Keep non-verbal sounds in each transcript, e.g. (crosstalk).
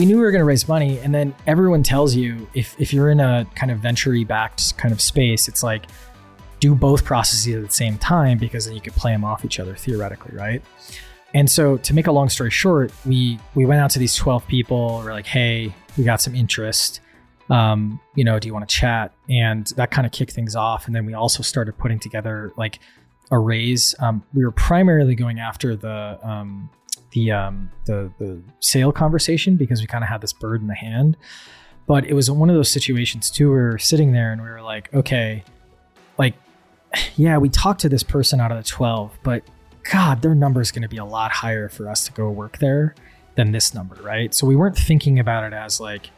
we knew we were going to raise money, and then everyone tells you if if you're in a kind of venture backed kind of space, it's like do both processes at the same time because then you could play them off each other theoretically, right? And so to make a long story short, we we went out to these 12 people. We're like, hey, we got some interest. Um, you know, do you want to chat? And that kind of kicked things off. And then we also started putting together like a raise. Um, we were primarily going after the um, the um, the the sale conversation because we kind of had this bird in the hand. But it was one of those situations too. Where we were sitting there and we were like, okay, like, (sighs) yeah, we talked to this person out of the twelve, but God, their number is going to be a lot higher for us to go work there than this number, right? So we weren't thinking about it as like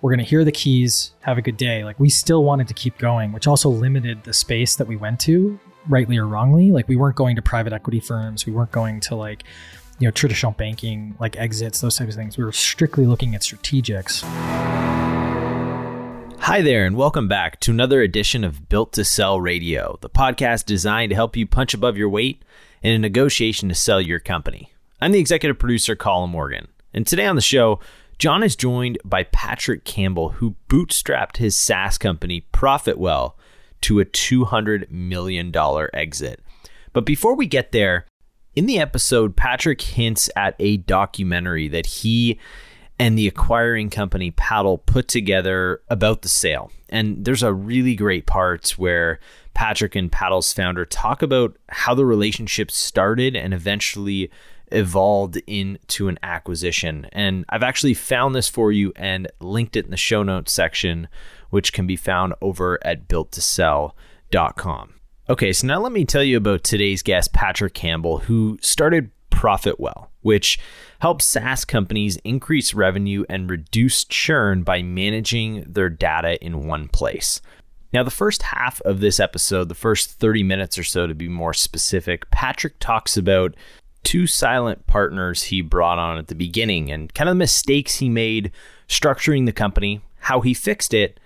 we're going to hear the keys, have a good day. Like we still wanted to keep going, which also limited the space that we went to, rightly or wrongly. Like we weren't going to private equity firms, we weren't going to like you know traditional banking like exits those types of things we were strictly looking at strategics Hi there, and welcome back to another edition of Built to Sell Radio, the podcast designed to help you punch above your weight in a negotiation to sell your company. I'm the executive producer, Colin Morgan, and today on the show, John is joined by Patrick Campbell, who bootstrapped his SaaS company, Profitwell, to a $200 million exit. But before we get there, in the episode, Patrick hints at a documentary that he and the acquiring company Paddle put together about the sale. And there's a really great part where Patrick and Paddle's founder talk about how the relationship started and eventually evolved into an acquisition. And I've actually found this for you and linked it in the show notes section, which can be found over at builttosell.com. Okay, so now let me tell you about today's guest, Patrick Campbell, who started Profitwell, which helps SaaS companies increase revenue and reduce churn by managing their data in one place. Now, the first half of this episode, the first 30 minutes or so to be more specific, Patrick talks about two silent partners he brought on at the beginning and kind of the mistakes he made structuring the company, how he fixed it,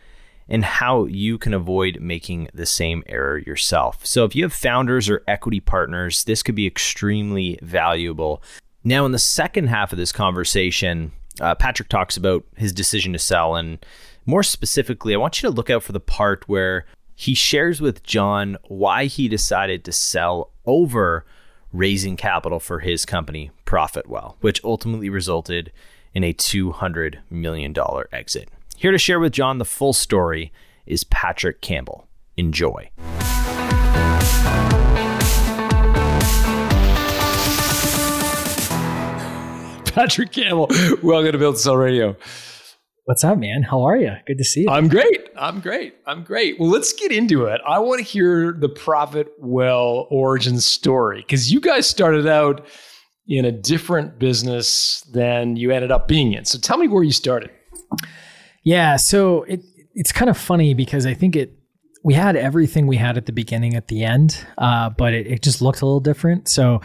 and how you can avoid making the same error yourself. So, if you have founders or equity partners, this could be extremely valuable. Now, in the second half of this conversation, uh, Patrick talks about his decision to sell. And more specifically, I want you to look out for the part where he shares with John why he decided to sell over raising capital for his company, Profitwell, which ultimately resulted in a $200 million exit. Here to share with John the full story is Patrick Campbell. Enjoy. Patrick Campbell, welcome to Built to Sell Radio. what's up man how are you good to see you I'm great. I'm great. I'm great. Well, let's get into it. I want to hear the Profitwell origin story because you guys started out in a different business than you ended up being in. So tell me where you started. Yeah, so it it's kind of funny because I think it we had everything we had at the beginning at the end, uh, but it, it just looked a little different. So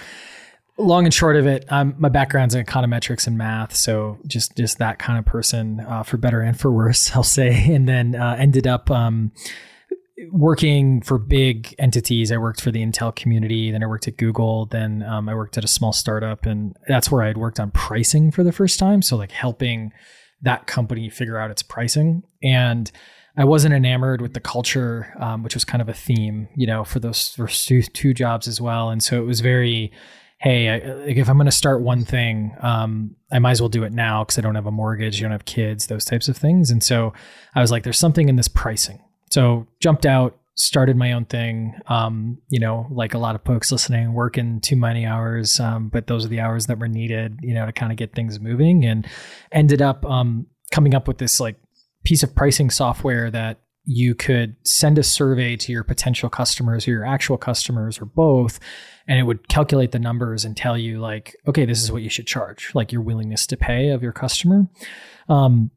long and short of it, um, my background's in econometrics and math, so just just that kind of person, uh, for better and for worse, (laughs) I'll say. And then uh, ended up um, working for big entities. I worked for the Intel community, then I worked at Google, then um, I worked at a small startup, and that's where I had worked on pricing for the first time. So like helping that company figure out its pricing and I wasn't enamored with the culture, um, which was kind of a theme, you know, for those first two, two jobs as well. And so it was very, hey, I, if I'm going to start one thing, um, I might as well do it now because I don't have a mortgage, you don't have kids, those types of things. And so I was like, there's something in this pricing. So jumped out, started my own thing. Um, you know, like a lot of folks listening, working too many hours, um, but those are the hours that were needed, you know, to kind of get things moving. And ended up um, coming up with this like piece of pricing software that you could send a survey to your potential customers or your actual customers or both and it would calculate the numbers and tell you like okay this is what you should charge like your willingness to pay of your customer um,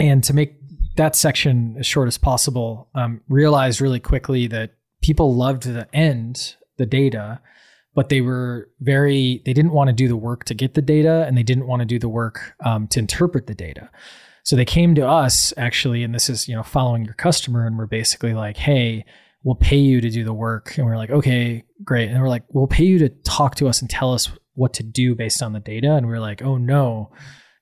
and to make that section as short as possible um, realized really quickly that people loved the end the data but they were very they didn't want to do the work to get the data and they didn't want to do the work um, to interpret the data so they came to us actually, and this is, you know, following your customer. And we're basically like, hey, we'll pay you to do the work. And we're like, okay, great. And we're like, we'll pay you to talk to us and tell us what to do based on the data. And we are like, oh no,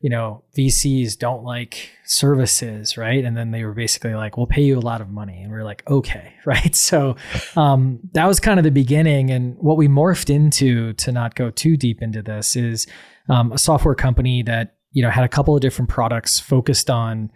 you know, VCs don't like services, right? And then they were basically like, we'll pay you a lot of money. And we are like, okay, (laughs) right? So um, that was kind of the beginning. And what we morphed into, to not go too deep into this, is um, a software company that, you know, had a couple of different products focused on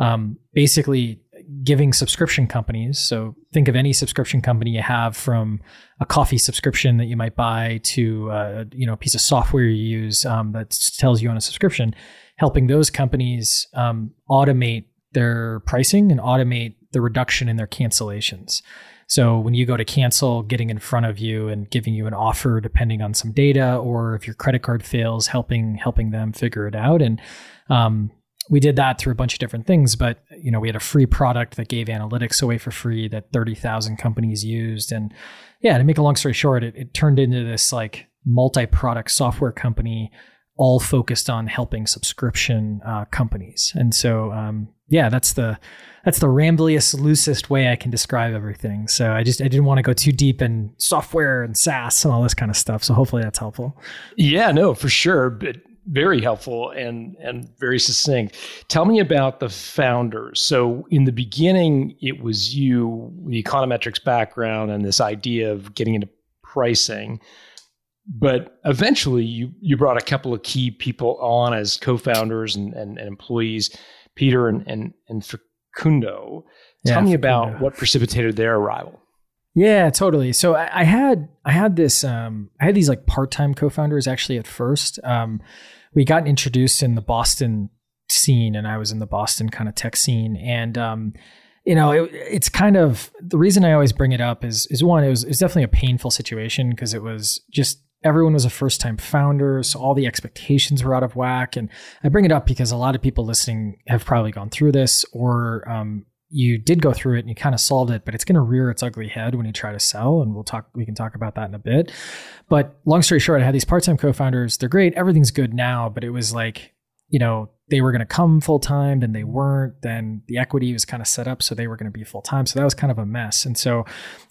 um, basically giving subscription companies. So think of any subscription company you have from a coffee subscription that you might buy to uh, you know a piece of software you use um, that tells you on a subscription, helping those companies um, automate their pricing and automate the reduction in their cancellations. So when you go to cancel, getting in front of you and giving you an offer depending on some data, or if your credit card fails, helping helping them figure it out and um, we did that through a bunch of different things, but you know, we had a free product that gave analytics away for free that 30,000 companies used. And yeah, to make a long story short, it, it turned into this like multi-product software company all focused on helping subscription uh, companies. And so, um, yeah, that's the, that's the rambliest, loosest way I can describe everything. So I just, I didn't want to go too deep in software and SaaS and all this kind of stuff. So hopefully that's helpful. Yeah, no, for sure. But very helpful and and very succinct. Tell me about the founders. So in the beginning, it was you, the econometrics background, and this idea of getting into pricing. But eventually, you you brought a couple of key people on as co-founders and, and, and employees, Peter and and, and Facundo. Tell yeah, me about Facundo. what precipitated their arrival. Yeah, totally. So I, I, had I had this um, I had these like part time co-founders actually at first. Um, we got introduced in the Boston scene, and I was in the Boston kind of tech scene, and um, you know, it, it's kind of the reason I always bring it up is is one, it was, it was definitely a painful situation because it was just everyone was a first time founder, so all the expectations were out of whack. And I bring it up because a lot of people listening have probably gone through this or um, you did go through it and you kind of solved it, but it's going to rear its ugly head when you try to sell. And we'll talk, we can talk about that in a bit. But long story short, I had these part time co founders. They're great. Everything's good now. But it was like, you know, they were going to come full time, then they weren't. Then the equity was kind of set up. So they were going to be full time. So that was kind of a mess. And so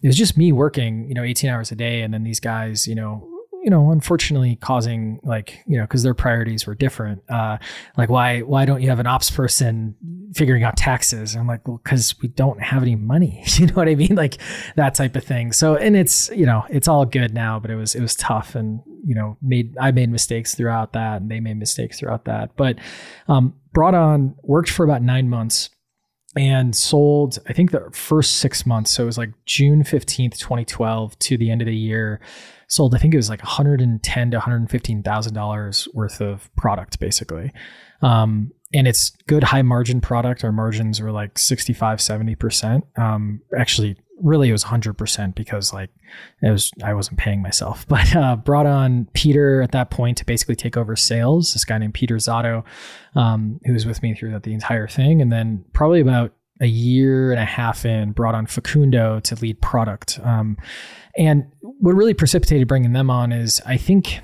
it was just me working, you know, 18 hours a day. And then these guys, you know, you know, unfortunately causing like, you know, because their priorities were different. Uh, like why why don't you have an ops person figuring out taxes? And I'm like, well, because we don't have any money. (laughs) you know what I mean? Like that type of thing. So and it's, you know, it's all good now, but it was it was tough and, you know, made I made mistakes throughout that and they made mistakes throughout that. But um brought on, worked for about nine months and sold i think the first six months so it was like june 15th 2012 to the end of the year sold, I think it was like 110 to 115,000 dollars worth of product, basically. Um, and it's good high margin product. Our margins were like 65, 70 percent. Um, actually, really, it was 100 percent because like it was I wasn't paying myself. (laughs) But uh, brought on Peter at that point to basically take over sales. This guy named Peter Zotto, um, who was with me through the entire thing, and then probably about a year and a half in, brought on Facundo to lead product. Um, and what really precipitated bringing them on is I think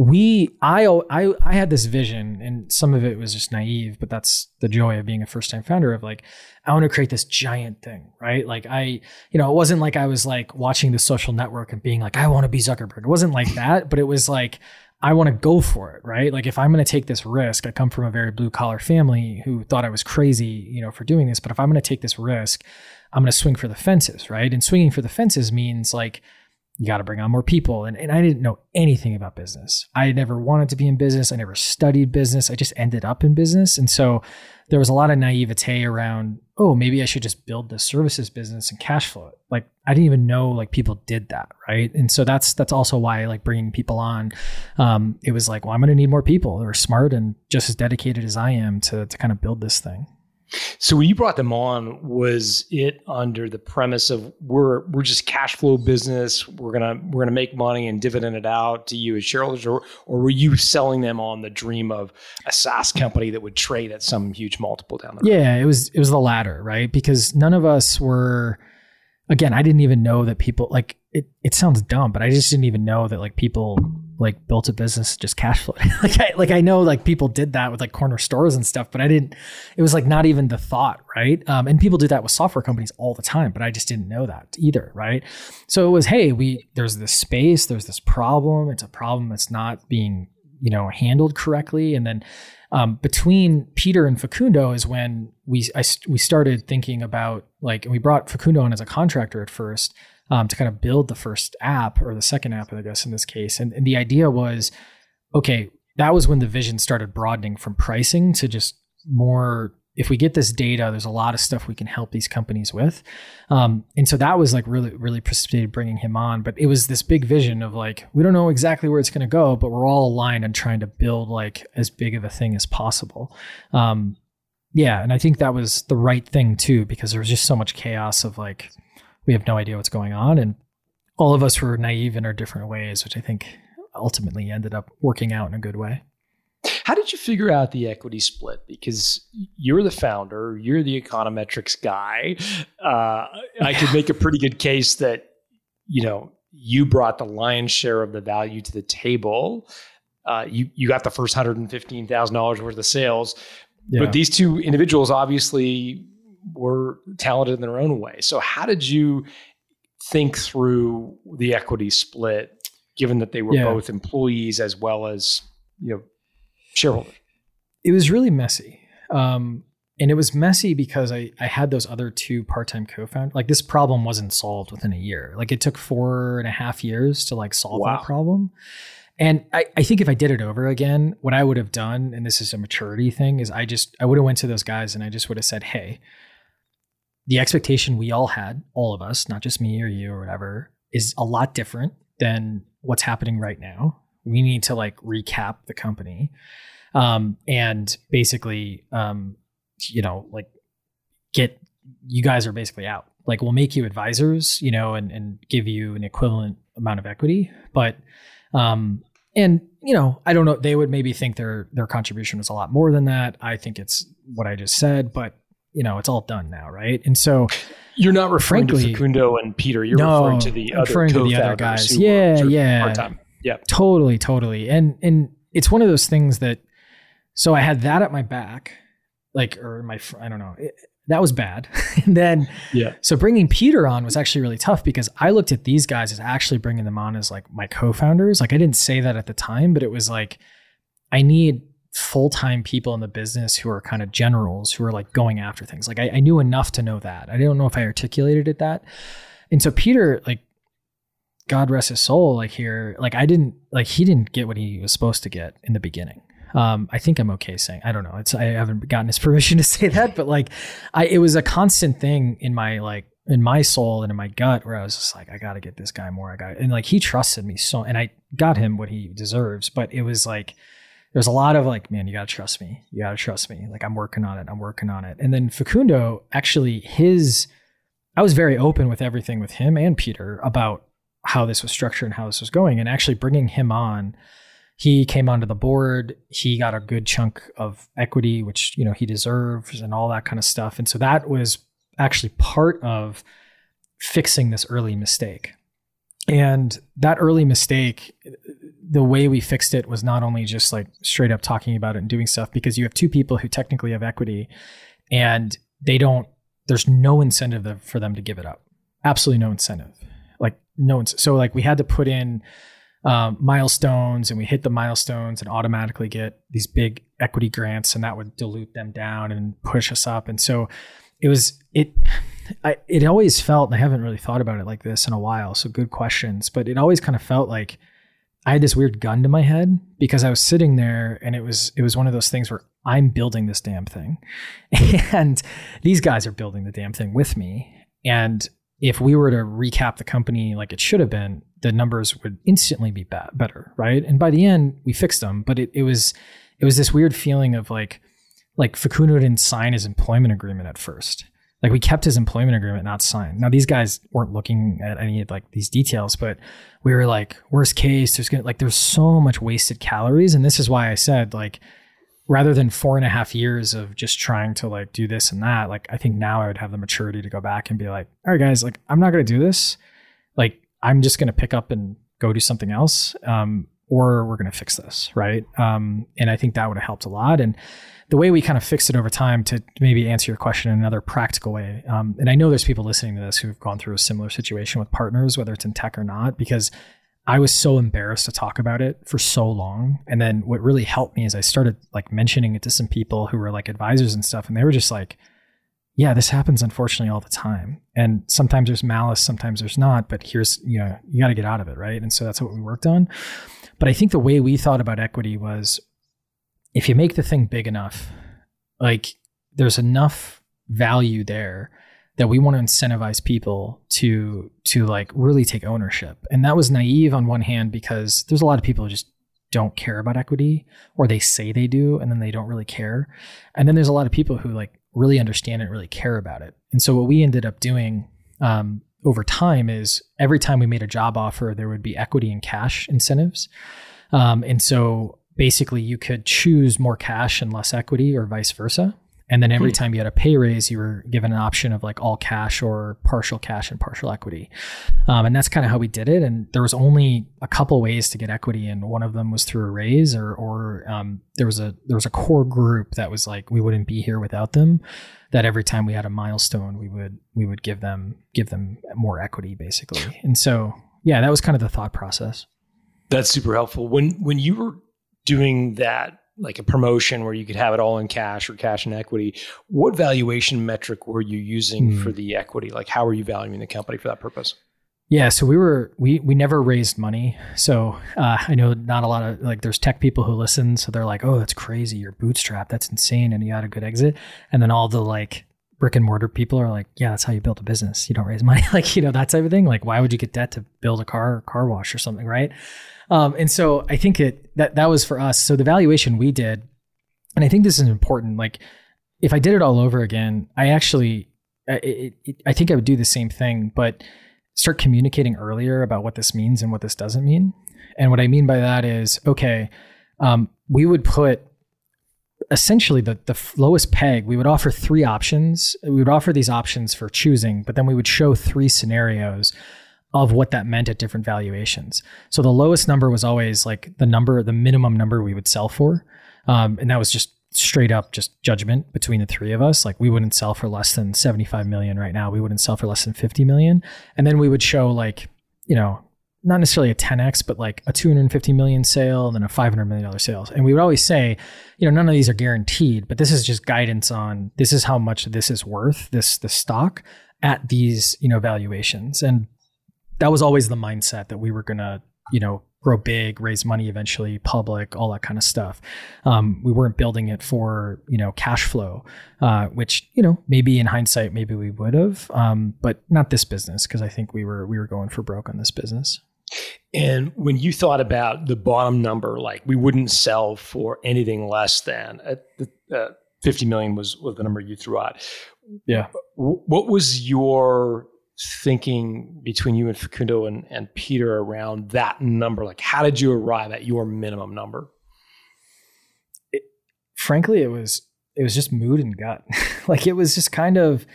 we I, I I had this vision and some of it was just naive but that's the joy of being a first time founder of like I want to create this giant thing right like I you know it wasn't like I was like watching the social network and being like I want to be Zuckerberg it wasn't like that but it was like I want to go for it, right? Like if I'm going to take this risk, I come from a very blue collar family who thought I was crazy, you know, for doing this, but if I'm going to take this risk, I'm going to swing for the fences, right? And swinging for the fences means like you got to bring on more people. And, and I didn't know anything about business. I never wanted to be in business. I never studied business. I just ended up in business. And so there was a lot of naivete around, oh, maybe I should just build the services business and cash flow it. Like I didn't even know like people did that, right? And so that's that's also why like bringing people on, um, it was like, well, I'm going to need more people that are smart and just as dedicated as I am to to kind of build this thing. So when you brought them on, was it under the premise of we're we're just cash flow business, we're gonna we're gonna make money and dividend it out to you as shareholders, or or were you selling them on the dream of a SaaS company that would trade at some huge multiple down the road? Yeah, it was it was the latter, right? Because none of us were again, I didn't even know that people like it it sounds dumb, but I just didn't even know that like people like built a business just cash flow. (laughs) like I like I know like people did that with like corner stores and stuff, but I didn't. It was like not even the thought, right? Um, and people do that with software companies all the time, but I just didn't know that either, right? So it was, hey, we there's this space, there's this problem. It's a problem that's not being you know handled correctly and then um, between Peter and Facundo is when we I, we started thinking about like we brought Facundo on as a contractor at first um, to kind of build the first app or the second app I guess in this case and, and the idea was okay that was when the vision started broadening from pricing to just more if we get this data, there's a lot of stuff we can help these companies with. Um, and so that was like really, really precipitated bringing him on. But it was this big vision of like, we don't know exactly where it's going to go, but we're all aligned on trying to build like as big of a thing as possible. Um, yeah. And I think that was the right thing too, because there was just so much chaos of like, we have no idea what's going on. And all of us were naive in our different ways, which I think ultimately ended up working out in a good way. How did you figure out the equity split? Because you're the founder, you're the econometrics guy. Uh, I could make a pretty good case that you know you brought the lion's share of the value to the table. Uh, you you got the first hundred and fifteen thousand dollars worth of sales, yeah. but these two individuals obviously were talented in their own way. So how did you think through the equity split, given that they were yeah. both employees as well as you know shareholder? It was really messy. Um, and it was messy because I, I had those other two part-time co-founders. Like this problem wasn't solved within a year. Like it took four and a half years to like solve wow. that problem. And I, I think if I did it over again, what I would have done, and this is a maturity thing, is I just I would have went to those guys and I just would have said, hey, the expectation we all had, all of us, not just me or you or whatever, is a lot different than what's happening right now. We need to like recap the company um, and basically um, you know like get you guys are basically out. Like we'll make you advisors you know and, and give you an equivalent amount of equity but um and you know i don't know they would maybe think their their contribution was a lot more than that. I think it's what i just said but you know it's all done now right and so you're not referring frankly, to Facundo and Peter. You're no, referring to the other referring to the other guys. Yeah, yeah. Part-time. Yeah. Totally, totally. And and it's one of those things that so I had that at my back, like or my I don't know. It, that was bad. (laughs) and then yeah. So bringing Peter on was actually really tough because I looked at these guys as actually bringing them on as like my co-founders. Like I didn't say that at the time, but it was like I need full-time people in the business who are kind of generals who are like going after things. Like I, I knew enough to know that. I don't know if I articulated it that. And so Peter, like God rest his soul, like here, like I didn't like he didn't get what he was supposed to get in the beginning. Um, I think I'm okay saying I don't know. It's I haven't gotten his (laughs) permission to say that, but like I it was a constant thing in my like in my soul and in my gut where I was just like, I gotta get this guy more. I got and like he trusted me so and I got him what he deserves, but it was like there's a lot of like, man, you gotta trust me. You gotta trust me. Like I'm working on it. I'm working on it. And then Facundo, actually his I was very open with everything with him and Peter about how this was structured and how this was going. And actually bringing him on, he came onto the board. He got a good chunk of equity, which you know he deserves, and all that kind of stuff. And so that was actually part of fixing this early mistake. And that early mistake, the way we fixed it was not only just like straight up talking about it and doing stuff, because you have two people who technically have equity and they don't, there's no incentive for them to give it up. Absolutely no incentive like no one's so like we had to put in um, milestones and we hit the milestones and automatically get these big equity grants and that would dilute them down and push us up and so it was it I, it always felt and i haven't really thought about it like this in a while so good questions but it always kind of felt like i had this weird gun to my head because i was sitting there and it was it was one of those things where i'm building this damn thing (laughs) and these guys are building the damn thing with me and if we were to recap the company like it should have been, the numbers would instantly be better, right? And by the end, we fixed them, but it, it was it was this weird feeling of like like Facundo didn't sign his employment agreement at first. Like we kept his employment agreement not signed. Now these guys weren't looking at any of like these details, but we were like worst case. There's gonna like there's so much wasted calories, and this is why I said like rather than four and a half years of just trying to like do this and that, like I think now I would have the maturity to go back and be like, all right, guys, like I'm not to do this. Like I'm just to pick up and go do something else. Um, or we're to fix this. Right. Um, and I think that would have helped a lot. And the way we kind of fixed it over time to maybe answer your question in another practical way. Um, and I know there's people listening to this who've gone through a similar situation with partners, whether it's in tech or not, because I was so embarrassed to talk about it for so long. And then what really helped me is I started like mentioning it to some people who were like advisors and stuff. And they were just like, yeah, this happens unfortunately all the time. And sometimes there's malice, sometimes there's not, but here's, you know, you got to get out of it. Right. And so that's what we worked on. But I think the way we thought about equity was if you make the thing big enough, like there's enough value there that we want to incentivize people to to like really take ownership. And that was naive on one hand because there's a lot of people who just don't care about equity or they say they do and then they don't really care. And then there's a lot of people who like really understand it, really care about it. And so what we ended up doing um, over time is every time we made a job offer, there would be equity and cash incentives. Um, and so basically you could choose more cash and less equity or vice versa. And then every hmm. time you had a pay raise, you were given an option of like all cash or partial cash and partial equity. Um, and that's kind of how we did it. And there was only a couple ways to get equity, and one of them was through a raise, or or um, there was a there was a core group that was like we wouldn't be here without them. That every time we had a milestone, we would we would give them give them more equity, basically. And so yeah, that was kind of the thought process. That's super helpful. When when you were doing that like a promotion where you could have it all in cash or cash and equity. What valuation metric were you using mm. for the equity? Like how were you valuing the company for that purpose? Yeah, so we were we we never raised money. So uh, I know not a lot of like there's tech people who listen, so they're like, "Oh, that's crazy! You're bootstrap. That's insane!" And you had a good exit. And then all the like brick and mortar people are like, "Yeah, that's how you build a business. You don't raise money, (laughs) like you know that type of thing. Like, why would you get debt to build a car or car wash or something, right?" Um, and so I think it that that was for us. So the valuation we did, and I think this is important. Like, if I did it all over again, I actually, it, it, I think I would do the same thing, but start communicating earlier about what this means and what this doesn't mean. And what I mean by that is, okay, um, we would put essentially the, the lowest peg. We would offer three options. We would offer these options for choosing, but then we would show three scenarios of what that meant at different valuations. So the lowest number was always like the number, the minimum number we would sell for. Um, and that was just straight up just judgment between the three of us. Like we wouldn't sell for less than 75 million right now. We wouldn't sell for less than 50 million. And then we would show like, you know, not necessarily a 10x, but like a 250 million sale and then a 500 million dollar sales. And we would always say, you know, none of these are guaranteed, but this is just guidance on this is how much this is worth, this the stock at these, you know, valuations. And that was always the mindset that we were going to, you know, grow big, raise money eventually, public, all that kind of stuff. Um, we weren't building it for, you know, cash flow, uh, which, you know, maybe in hindsight, maybe we would have, um, but not this business because I think we were we were going for broke on this business. And when you thought about the bottom number, like we wouldn't sell for anything less than uh, uh, 50 million was, was the number you threw out. Yeah. What was your thinking between you and Facundo and, and Peter around that number? Like, how did you arrive at your minimum number? It, frankly, it was it was just mood and gut. (laughs) like it was just kind of.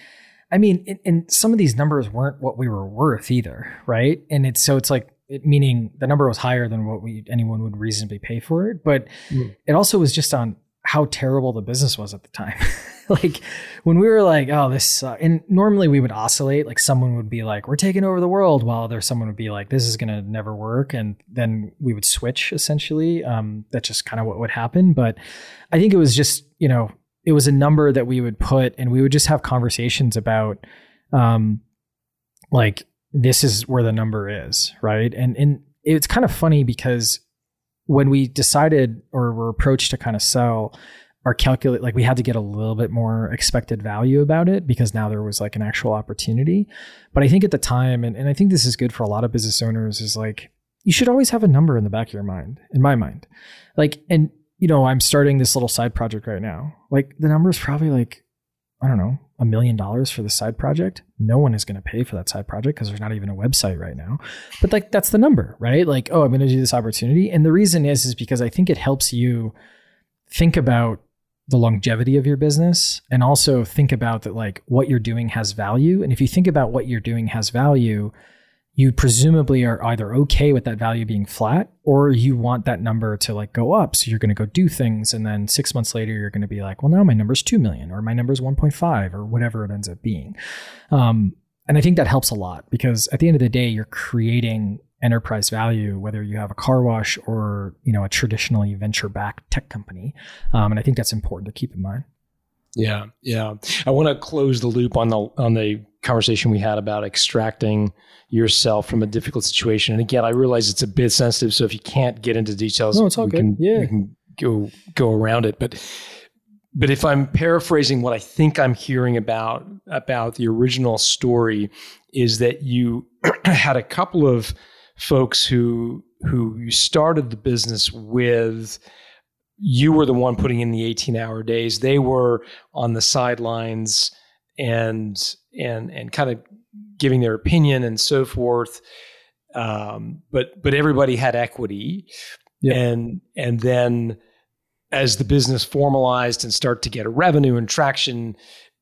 I mean, and some of these numbers weren't what we were worth either, right? And it's so it's like it, meaning the number was higher than what we anyone would reasonably pay for it, but mm. it also was just on how terrible the business was at the time. (laughs) like when we were like, oh, this, uh, and normally we would oscillate. Like someone would be like, we're taking over the world, while there's someone would be like, this is gonna never work, and then we would switch essentially. Um, that's just kind of what would happen. But I think it was just, you know, it was a number that we would put, and we would just have conversations about, um, like this is where the number is, right? And and it's kind of funny because when we decided or were approached to kind of sell our calculate like we had to get a little bit more expected value about it because now there was like an actual opportunity. But i think at the time and, and i think this is good for a lot of business owners is like you should always have a number in the back of your mind in my mind. Like and you know i'm starting this little side project right now. Like the number is probably like i don't know a million dollars for the side project no one is going to pay for that side project because there's not even a website right now. But like that's the number right? Like oh i'm going to do this opportunity. And the reason is is because i think it helps you think about the longevity of your business and also think about that like what you're doing has value. And if you think about what you're doing has value you presumably are either okay with that value being flat or you want that number to like go up so you're going to go do things and then 6 months later you're going to be like well now my number's 2 million or my number's 1.5 or whatever it ends up being um, and i think that helps a lot because at the end of the day you're creating enterprise value, whether you have a car wash or you know a traditionally venture-backed tech company. Um, and I think that's important to keep in mind. Yeah, yeah. I want to close the loop on the on the conversation we had about extracting yourself from a difficult situation. And again, I realize it's a bit sensitive, so if you can't get into details, no, it's all we good. can yeah. we can go go around it. But but if I'm paraphrasing what I think I'm hearing about about the original story, is that you (clears throat) had a couple of folks who who you started the business with you were the one putting in the 18 hour days they were on the sidelines and and and kind of giving their opinion and so forth. Um, but but everybody had equity. Yeah. and and then as the business formalized and start to get a revenue and traction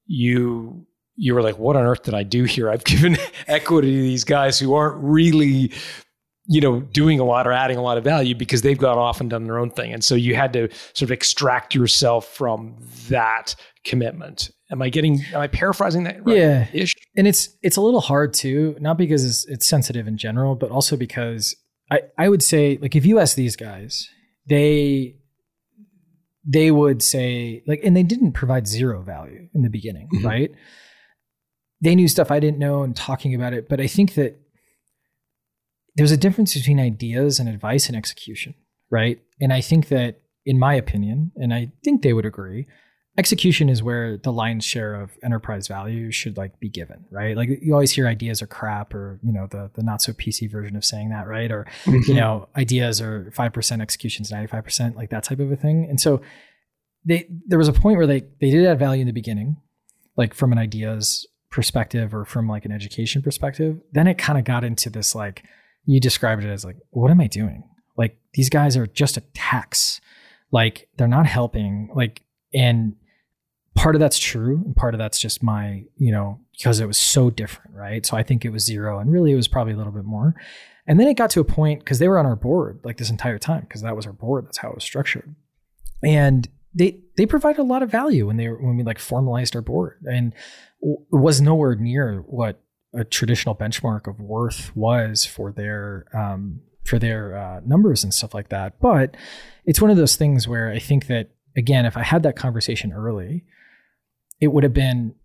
you you were like what on earth did i do here? I've (laughs) given equity to these guys who aren't really you know doing a lot or adding a lot of value because they've gone off and done their own thing. And so you had to sort of extract yourself from that commitment am i getting am i paraphrasing that right Yeah. ish and it's it's a little hard too not because it's, it's sensitive in general but also because i i would say like if you ask these guys they they would say like and they didn't provide zero value in the beginning Mhm. right they knew stuff i didn't know and talking about it but i think that there's a difference between ideas and advice and execution right and i think that in my opinion and i think they would agree execution is where the lion's share of enterprise value should like be given right? Like you always hear ideas are crap or you know the the not so pc version of saying that right? Or mm-hmm. you know ideas are 5% executions 95% like that type of a thing. And so they there was a point where they they did add value in the beginning like from an ideas perspective or from like an education perspective. Then it kind of got into this like you described it as like what am i doing? Like these guys are just a tax. Like they're not helping. Like and part of that's true and part of that's just my you know because it was so different right? So i think it was zero and really it was probably a little bit more. And then it got to a point because they were on our board like this entire time because that was our board that's how it was structured. And they they provided a lot of value when they when we like formalized our board. And w- it was nowhere near what a traditional benchmark of worth was for their um, for their uh, numbers and stuff like that. But it's one of those things where i think that again if i had that conversation early it would have been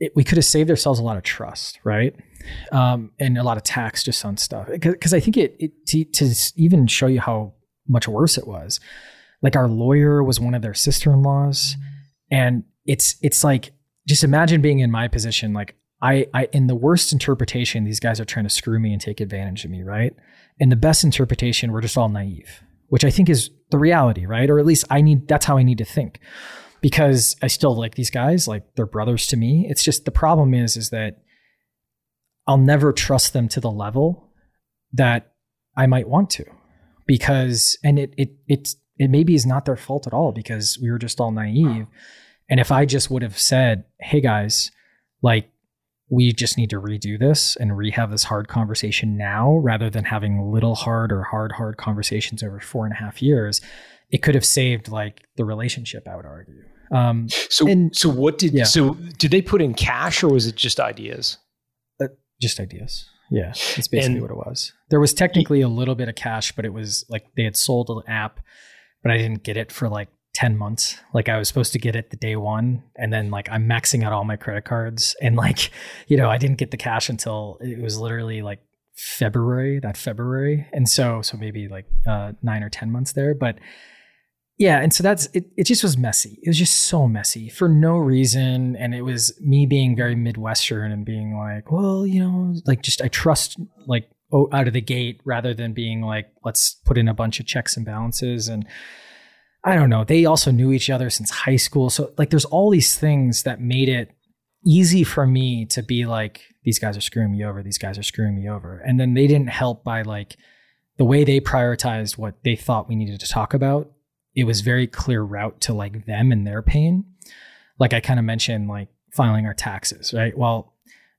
it, we could have saved ourselves a lot of trust right? Um, and a lot of tax just on stuff. Because i think it, it to, to even show you how much worse it was like our lawyer was one of their sister-in-laws and it's it's like just imagine being in my position like I, I in the worst interpretation these guys are trying to screw me and take advantage of me right? In the best interpretation we're just all naive which i think is the reality right? Or at least i need that's how i need to think because i still like these guys like they're brothers to me. It's just the problem is is that i'll never trust them to the level that i might want to because and it it it's it maybe is not their fault at all because we were just all naive. And if i just would have said hey guys like we just need to redo this and rehave this hard conversation now rather than having little hard or hard hard conversations over four and a half years it could have saved like the relationship i would argue um so And- so what did yeah. so did they put in cash or was it just ideas? Just ideas. Yeah that's basically And- what it was. There was technically a little bit of cash but it was like they had sold an app but i didn't get it for like 10 months. Like i was supposed to get it the day one and then like i'm maxing out all my credit cards and like (laughs) you know i didn't get the cash until it was literally like february that february. And so so maybe like uh nine or 10 months there but yeah and so that's it it just was messy. It was just so messy for no reason and it was me being very midwestern and being like well you know like just i trust like out of the gate rather than being like let's put in a bunch of checks and balances and i don't know they also knew each other since high school so like there's all these things that made it easy for me to be like these guys are screwing me over these guys are screwing me over and then they didn't help by like the way they prioritized what they thought we needed to talk about it was very clear route to like them and their pain. Like i kind of mentioned like filing our taxes right? Well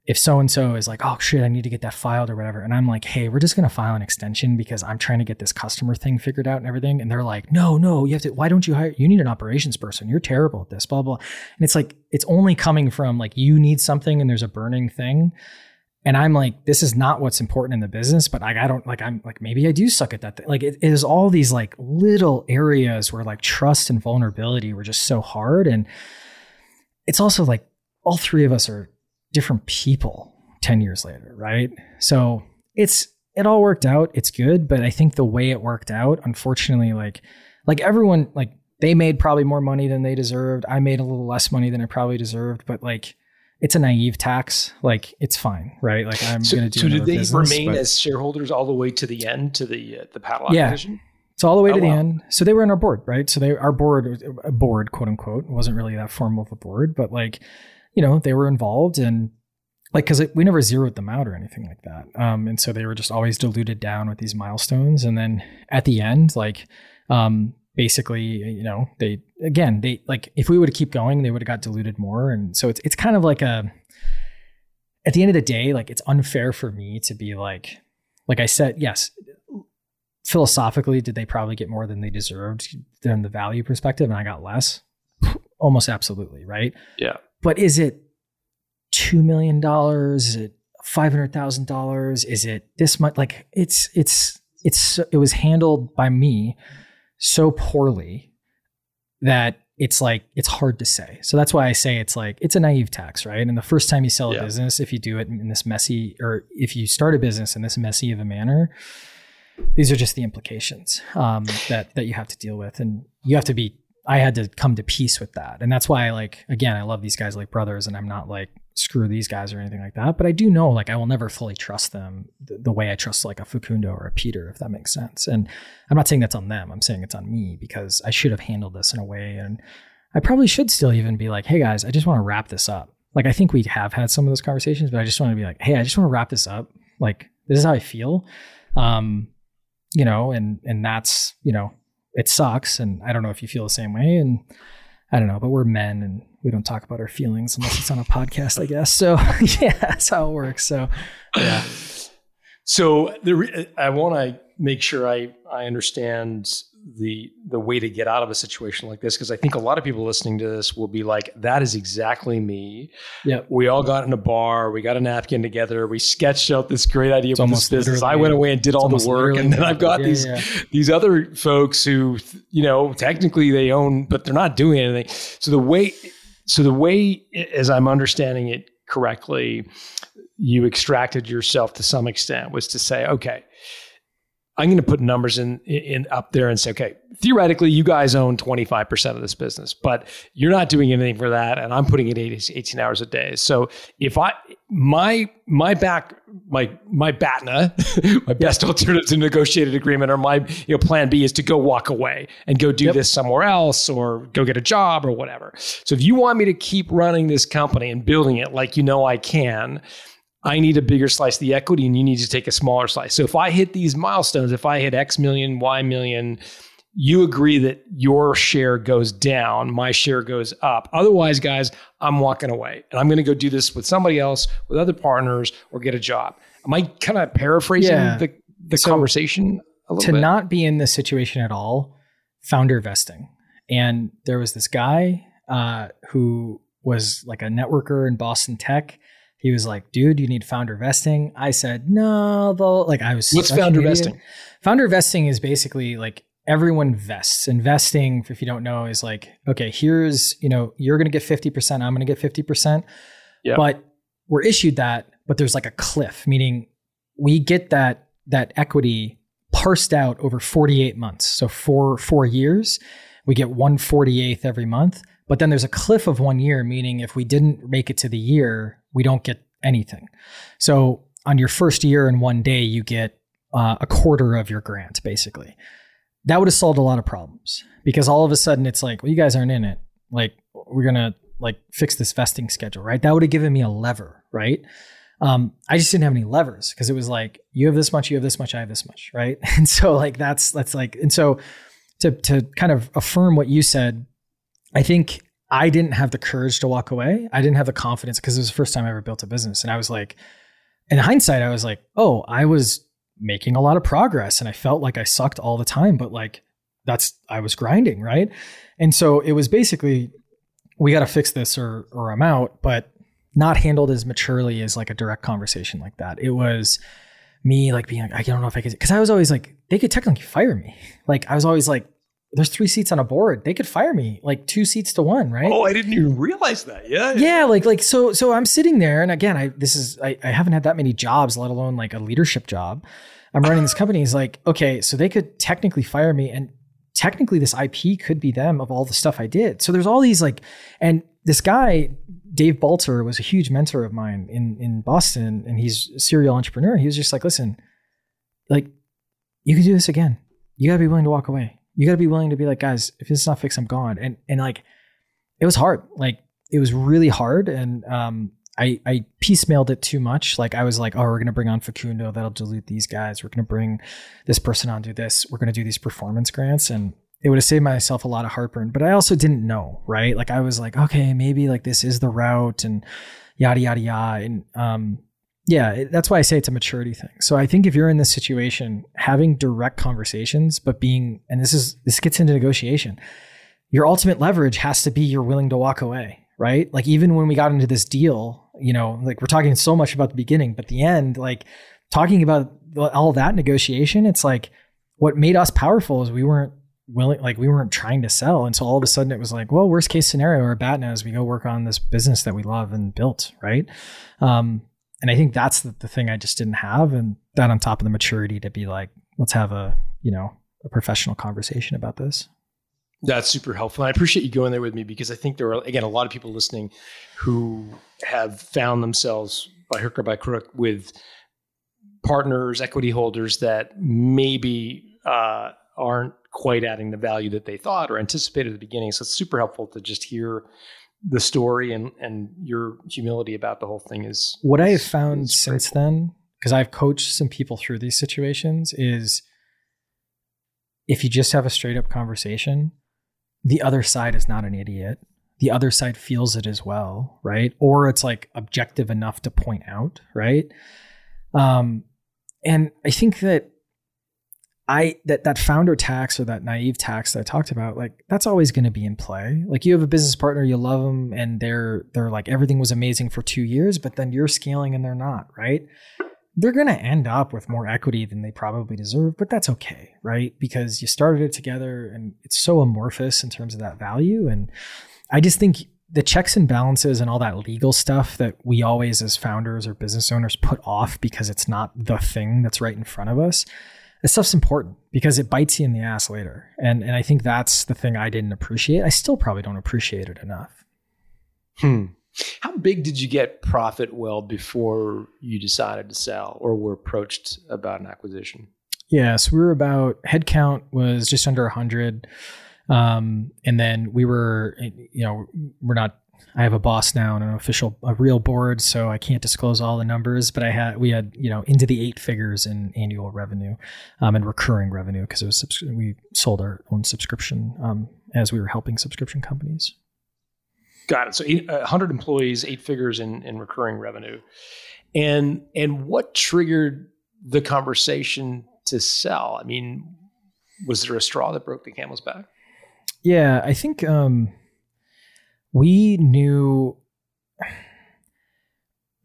if so and so is like oh shit i need to get that filed or whatever and i'm like hey we're just going to file an extension because i'm trying to get this customer thing figured out and everything and they're like no no you have to why don't you hire you need an operations person you're terrible at this blah blah and it's like it's only coming from like you need something and there's a burning thing and I'm like, this is not what's important in the business, but I don't like, I'm like, maybe I do suck at that. Thing. Like, it, it is all these like little areas where like trust and vulnerability were just so hard. And it's also like all three of us are different people 10 years later, right? So it's, it all worked out. It's good. But I think the way it worked out, unfortunately, like, like everyone, like they made probably more money than they deserved. I made a little less money than I probably deserved, but like, it's a naive tax. Like it's fine, right? Like I'm so, going to do. So did they business, remain as shareholders all the way to the end to the uh, the padlock yeah. division? So all the way Oh, to the wow. end. So they were in our board, right? So they our board, a board, quote unquote, wasn't really that formal of a board, but like, you know, they were involved and like because we never zeroed them out or anything like that. Um, and so they were just always diluted down with these milestones, and then at the end, like, um, basically, you know, they again they like if we would have keep going, they would have got diluted more, and so it's it's kind of like a at the end of the day, like it's unfair for me to be like, like I said, yes, philosophically, did they probably get more than they deserved than the value perspective, and I got less? (laughs) Almost absolutely, right? Yeah. But is it two million dollars? Is it five hundred thousand dollars? Is it this much? Like it's it's it's it was handled by me so poorly that it's like it's hard to say. So that's why I say it's like it's a naive tax, right? And the first time you sell a Yeah. business, if you do it in this messy, or if you start a business in this messy of a manner, these are just the implications um, that that you have to deal with, and you have to be. I had to come to peace with that, and that's why, I like, again, I love these guys like brothers, and I'm not like screw these guys or anything like that. But I do know, like, I will never fully trust them the, the way I trust like a Facundo or a Peter, if that makes sense. And I'm not saying that's on them. I'm saying it's on me because I should have handled this in a way, and I probably should still even be like, hey guys, I just want to wrap this up. Like, I think we have had some of those conversations, but I just want to be like, hey, I just want to wrap this up. Like, this is how I feel. Um, you know, and and that's you know, it sucks, and I don't know if you feel the same way, and I don't know, but we're men and we don't talk about our feelings unless it's on a podcast, I guess. So (laughs) yeah, that's how it works. So yeah, So the re- I want to make sure I I understand the the way to get out of a situation like this because I think a lot of people listening to this will be like, that is exactly me. Yep. We all got in a bar, we got a napkin together, we sketched out this great idea It's for this business. I went away and did all the work, and then I've got yeah, these yeah. these other folks who you know technically they own but they're not doing anything so the way so the way as i'm understanding it correctly you extracted yourself to some extent was to say okay i'm going to put numbers in, in up there and say okay theoretically you guys own 25% of this business but you're not doing anything for that and i'm putting in 18 18 hours a day. So if i my my back my my batna (laughs) my best alternative to negotiated agreement or my you know plan b is to go walk away and go do Yep. this somewhere else or go get a job or whatever. So if you want me to keep running this company and building it like you know i can I need a bigger slice of the equity and you need to take a smaller slice. So if I hit these milestones, if I hit X million, Y million, you agree that your share goes down, my share goes up. Otherwise, guys, I'm walking away and I'm going to go do this with somebody else, with other partners, or get a job. Am I kind of paraphrasing Yeah. the, the So, conversation a little to bit? not be in this situation at all, founder vesting. And there was this guy uh, who was like a networker in Boston Tech. He was like, dude, you need founder vesting. I said, no, though. Like, I was What's founder vesting? Founder vesting is basically like everyone vests. Investing, if you don't know, is like, okay, here's, you know, you're going to get 50%, I'm going to get 50%. Yeah. But we're issued that, but there's like a cliff, meaning we get that that equity parsed out over 48 months. So for four years, we get 148th every month. But then there's a cliff of one year, meaning if we didn't make it to the year, we don't get anything. So on your first year in one day, you get uh, a quarter of your grant, basically. That would have solved a lot of problems because all of a sudden it's like, well, you guys aren't in it. Like, we're going to like fix this vesting schedule, right? That would have given me a lever, right? Um, I just didn't have any levers because it was like, you have this much, you have this much, I have this much, right? (laughs) And so like that's that's like, and so to to kind of affirm what you said, I think I didn't have the courage to walk away. I didn't have the confidence because it was the first time I ever built a business. And I was like, in hindsight, I was like, oh, I was making a lot of progress and I felt like I sucked all the time, but like that's I was grinding, right? And so it was basically we got to fix this or or I'm out, but not handled as maturely as like a direct conversation like that. It was me like being like, I don't know if I could, because I was always like, they could technically fire me. Like I was always like, there's three seats on a board. They could fire me like two seats to one, right? Oh, I didn't even realize that. Yeah. Yeah, like like so so I'm sitting there and again, I this is I, I haven't had that many jobs, let alone like a leadership job. I'm running this company. He's like, okay, so they could technically fire me and technically this IP could be them of all the stuff I did. So there's all these like and this guy, Dave Balter, was a huge mentor of mine in in Boston and he's a serial entrepreneur. He was just like, listen, like you can do this again. You gotta be willing to walk away you got to be willing to be like, guys, if this is not fixed, I'm gone. And and like, it was hard. Like it was really hard. And um, I I piecemealed it too much. Like I was like, oh, we're gonna bring on Facundo, that'll dilute these guys. We're gonna bring this person on, do this. We're gonna do these performance grants, and it would have saved myself a lot of heartburn. But I also didn't know, right? Like I was like, okay, maybe like this is the route, and yada yada yada. And um, yeah, that's why I say it's a maturity thing. So I think if you're in this situation, having direct conversations, but being, and this is, this gets into negotiation, your ultimate leverage has to be you're willing to walk away, right? Like even when we got into this deal, you know, like we're talking so much about the beginning, but the end, like talking about all that negotiation, it's like what made us powerful is we weren't willing, like we weren't trying to sell. And so all of a sudden it was like, well, worst case scenario or BATNA is we go work on this business that we love and built, right? Um, and I think that's the, the thing I just didn't have. And that on top of the maturity to be like, let's have a, you know, a professional conversation about this. That's super helpful. And I appreciate you going there with me because I think there are, again, a lot of people listening who have found themselves by hook or by crook with partners, equity holders that maybe uh, aren't quite adding the value that they thought or anticipated at the beginning. So it's super helpful to just hear the story and and your humility about the whole thing is what I have found since then because I've coached some people through these situations is if you just have a straight up conversation, the other side is not an idiot. The other side feels it as well, right? Or it's like objective enough to point out, right? Um, and I think that I that that founder tax or that naive tax that I talked about, like that's always going to be in play. Like you have a business partner, you love them, and they're they're like everything was amazing for two years, but then you're scaling and they're not, right? They're going to end up with more equity than they probably deserve, but that's okay, right? Because you started it together, and it's so amorphous in terms of that value. And I just think the checks and balances and all that legal stuff that we always, as founders or business owners, put off because it's not the thing that's right in front of us this stuff's important because it bites you in the ass later. And and I think that's the thing I didn't appreciate. I still probably don't appreciate it enough. Hmm. How big did you get Profitwell before you decided to sell or were approached about an acquisition? Yes, we were about headcount was just under 100. Um, and then we were, you know, we're not I have a boss now and an official, a real board, so I can't disclose all the numbers. But I had, we had, you know, into the eight figures in annual revenue, um, and recurring revenue because it was subs- we sold our own subscription um, as we were helping subscription companies. Got it. So, eight, uh, 100 employees, eight figures in, in recurring revenue, and and what triggered the conversation to sell? I mean, was there a straw that broke the camel's back? Yeah, I think. Um, we knew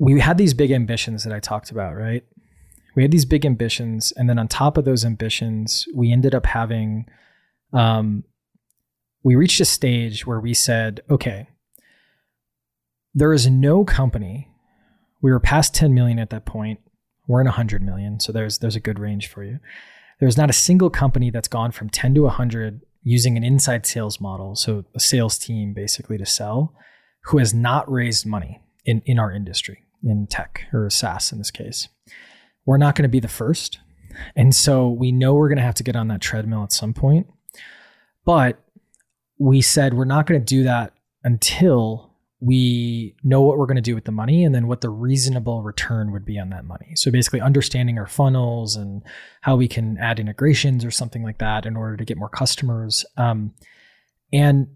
we had these big ambitions that I talked about, right? We had these big ambitions, and then on top of those ambitions, we ended up having, um, we reached a stage where we said, okay, there is no company. We were past 10 million at that point. We're in 100 million, so there's there's a good range for you. There's not a single company that's gone from 10 to 100 using an inside sales model, so a sales team basically to sell, who has not raised money in, in our industry, in tech or SaaS in this case. We're not going to be the first. And so we know we're going to have to get on that treadmill at some point. But we said we're not going to do that until we know what we're going to do with the money and then what the reasonable return would be on that money. So basically understanding our funnels and how we can add integrations or something like that in order to get more customers. Um, and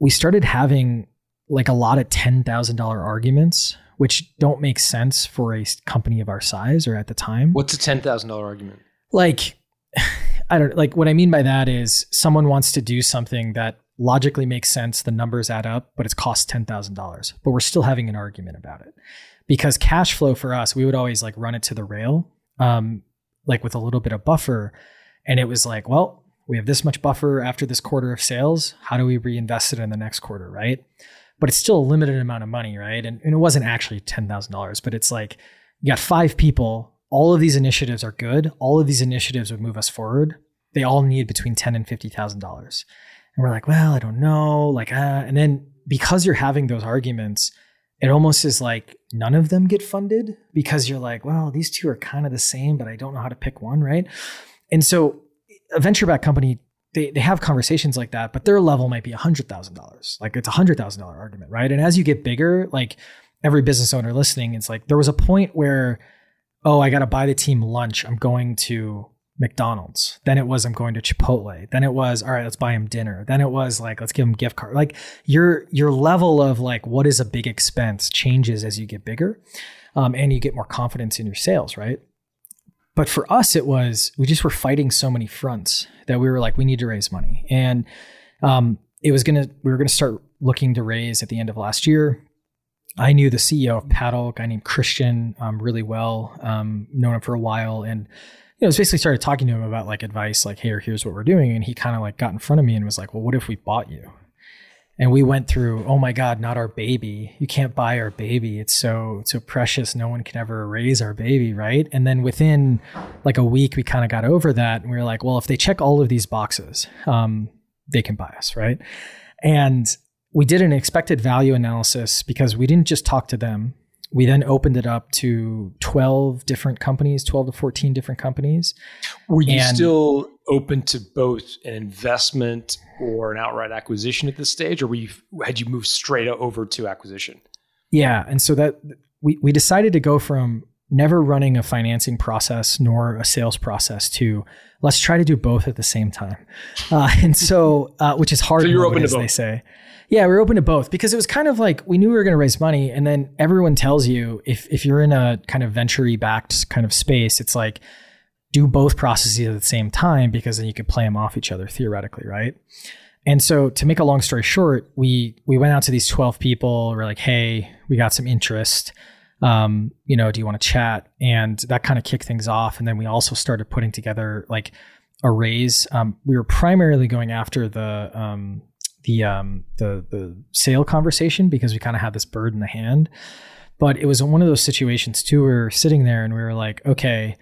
we started having like a lot of $10,000 arguments, which don't make sense for a company of our size or at the time. What's a $10,000 argument? Like, (laughs) I don't like what I mean by that is someone wants to do something that logically makes sense. The numbers add up, but it's cost $10,000. But we're still having an argument about it because cash flow for us, we would always like run it to the rail, um, like with a little bit of buffer. And it was like, well, we have this much buffer after this quarter of sales. How do we reinvest it in the next quarter? Right. But it's still a limited amount of money. Right. And, and it wasn't actually $10,000, but it's like you got five people. All of these initiatives are good. All of these initiatives would move us forward. They all need between ten and fifty thousand dollars. And we're like, well, I don't know. Like, uh, and then because you're having those arguments, it almost is like none of them get funded because you're like, well, these two are kind of the same, but I don't know how to pick one, right? And so a venture back company, they, they have conversations like that, but their level might be $100,000. Like it's a $100,000 argument, right? And as you get bigger, like every business owner listening, it's like there was a point where, oh, I got to buy the team lunch. I'm going to McDonald's. Then it was I'm going to Chipotle. Then it was all right, let's buy him dinner. Then it was like let's give him gift card. Like your your level of like what is a big expense changes as you get bigger, um, and you get more confidence in your sales, right? But for us, it was we just were fighting so many fronts that we were like we need to raise money, and um, it was gonna we were gonna start looking to raise at the end of last year. I knew the CEO of Paddle, a guy named Christian, um, really well, um, known him for a while, and you know, basically started talking to him about like advice, like, hey, here's what we're doing. And he kind of like got in front of me and was like, well, what if we bought you? And we went through, oh my God, not our baby. You can't buy our baby. It's so so precious. No one can ever raise our baby, right? And then within like a week, we kind of got over that, and we were like, well, if they check all of these boxes, um, they can buy us, right? And we did an expected value analysis because we didn't just talk to them we then opened it up to 12 different companies 12 to 14 different companies. Were you and still open to both an investment or an outright acquisition at this stage or were you had you moved straight over to acquisition? Yeah and so that we, we decided to go from never running a financing process nor a sales process to let's try to do both at the same time uh, (laughs) and so uh, which is hard so you're open to both. they say yeah, we are open to both because it was kind of like we knew we were going to raise money, and then everyone tells you if if you're in a kind of venture backed kind of space, it's like do both processes at the same time because then you could play them off each other theoretically, right? And so to make a long story short, we we went out to these 12 people. We're like, hey, we got some interest. Um, you know, do you want to chat? And that kind of kicked things off. And then we also started putting together like a raise. Um, we were primarily going after the um, the um, the the sale conversation because we kind of had this bird in the hand. But it was one of those situations too. We were sitting there and we were like, okay,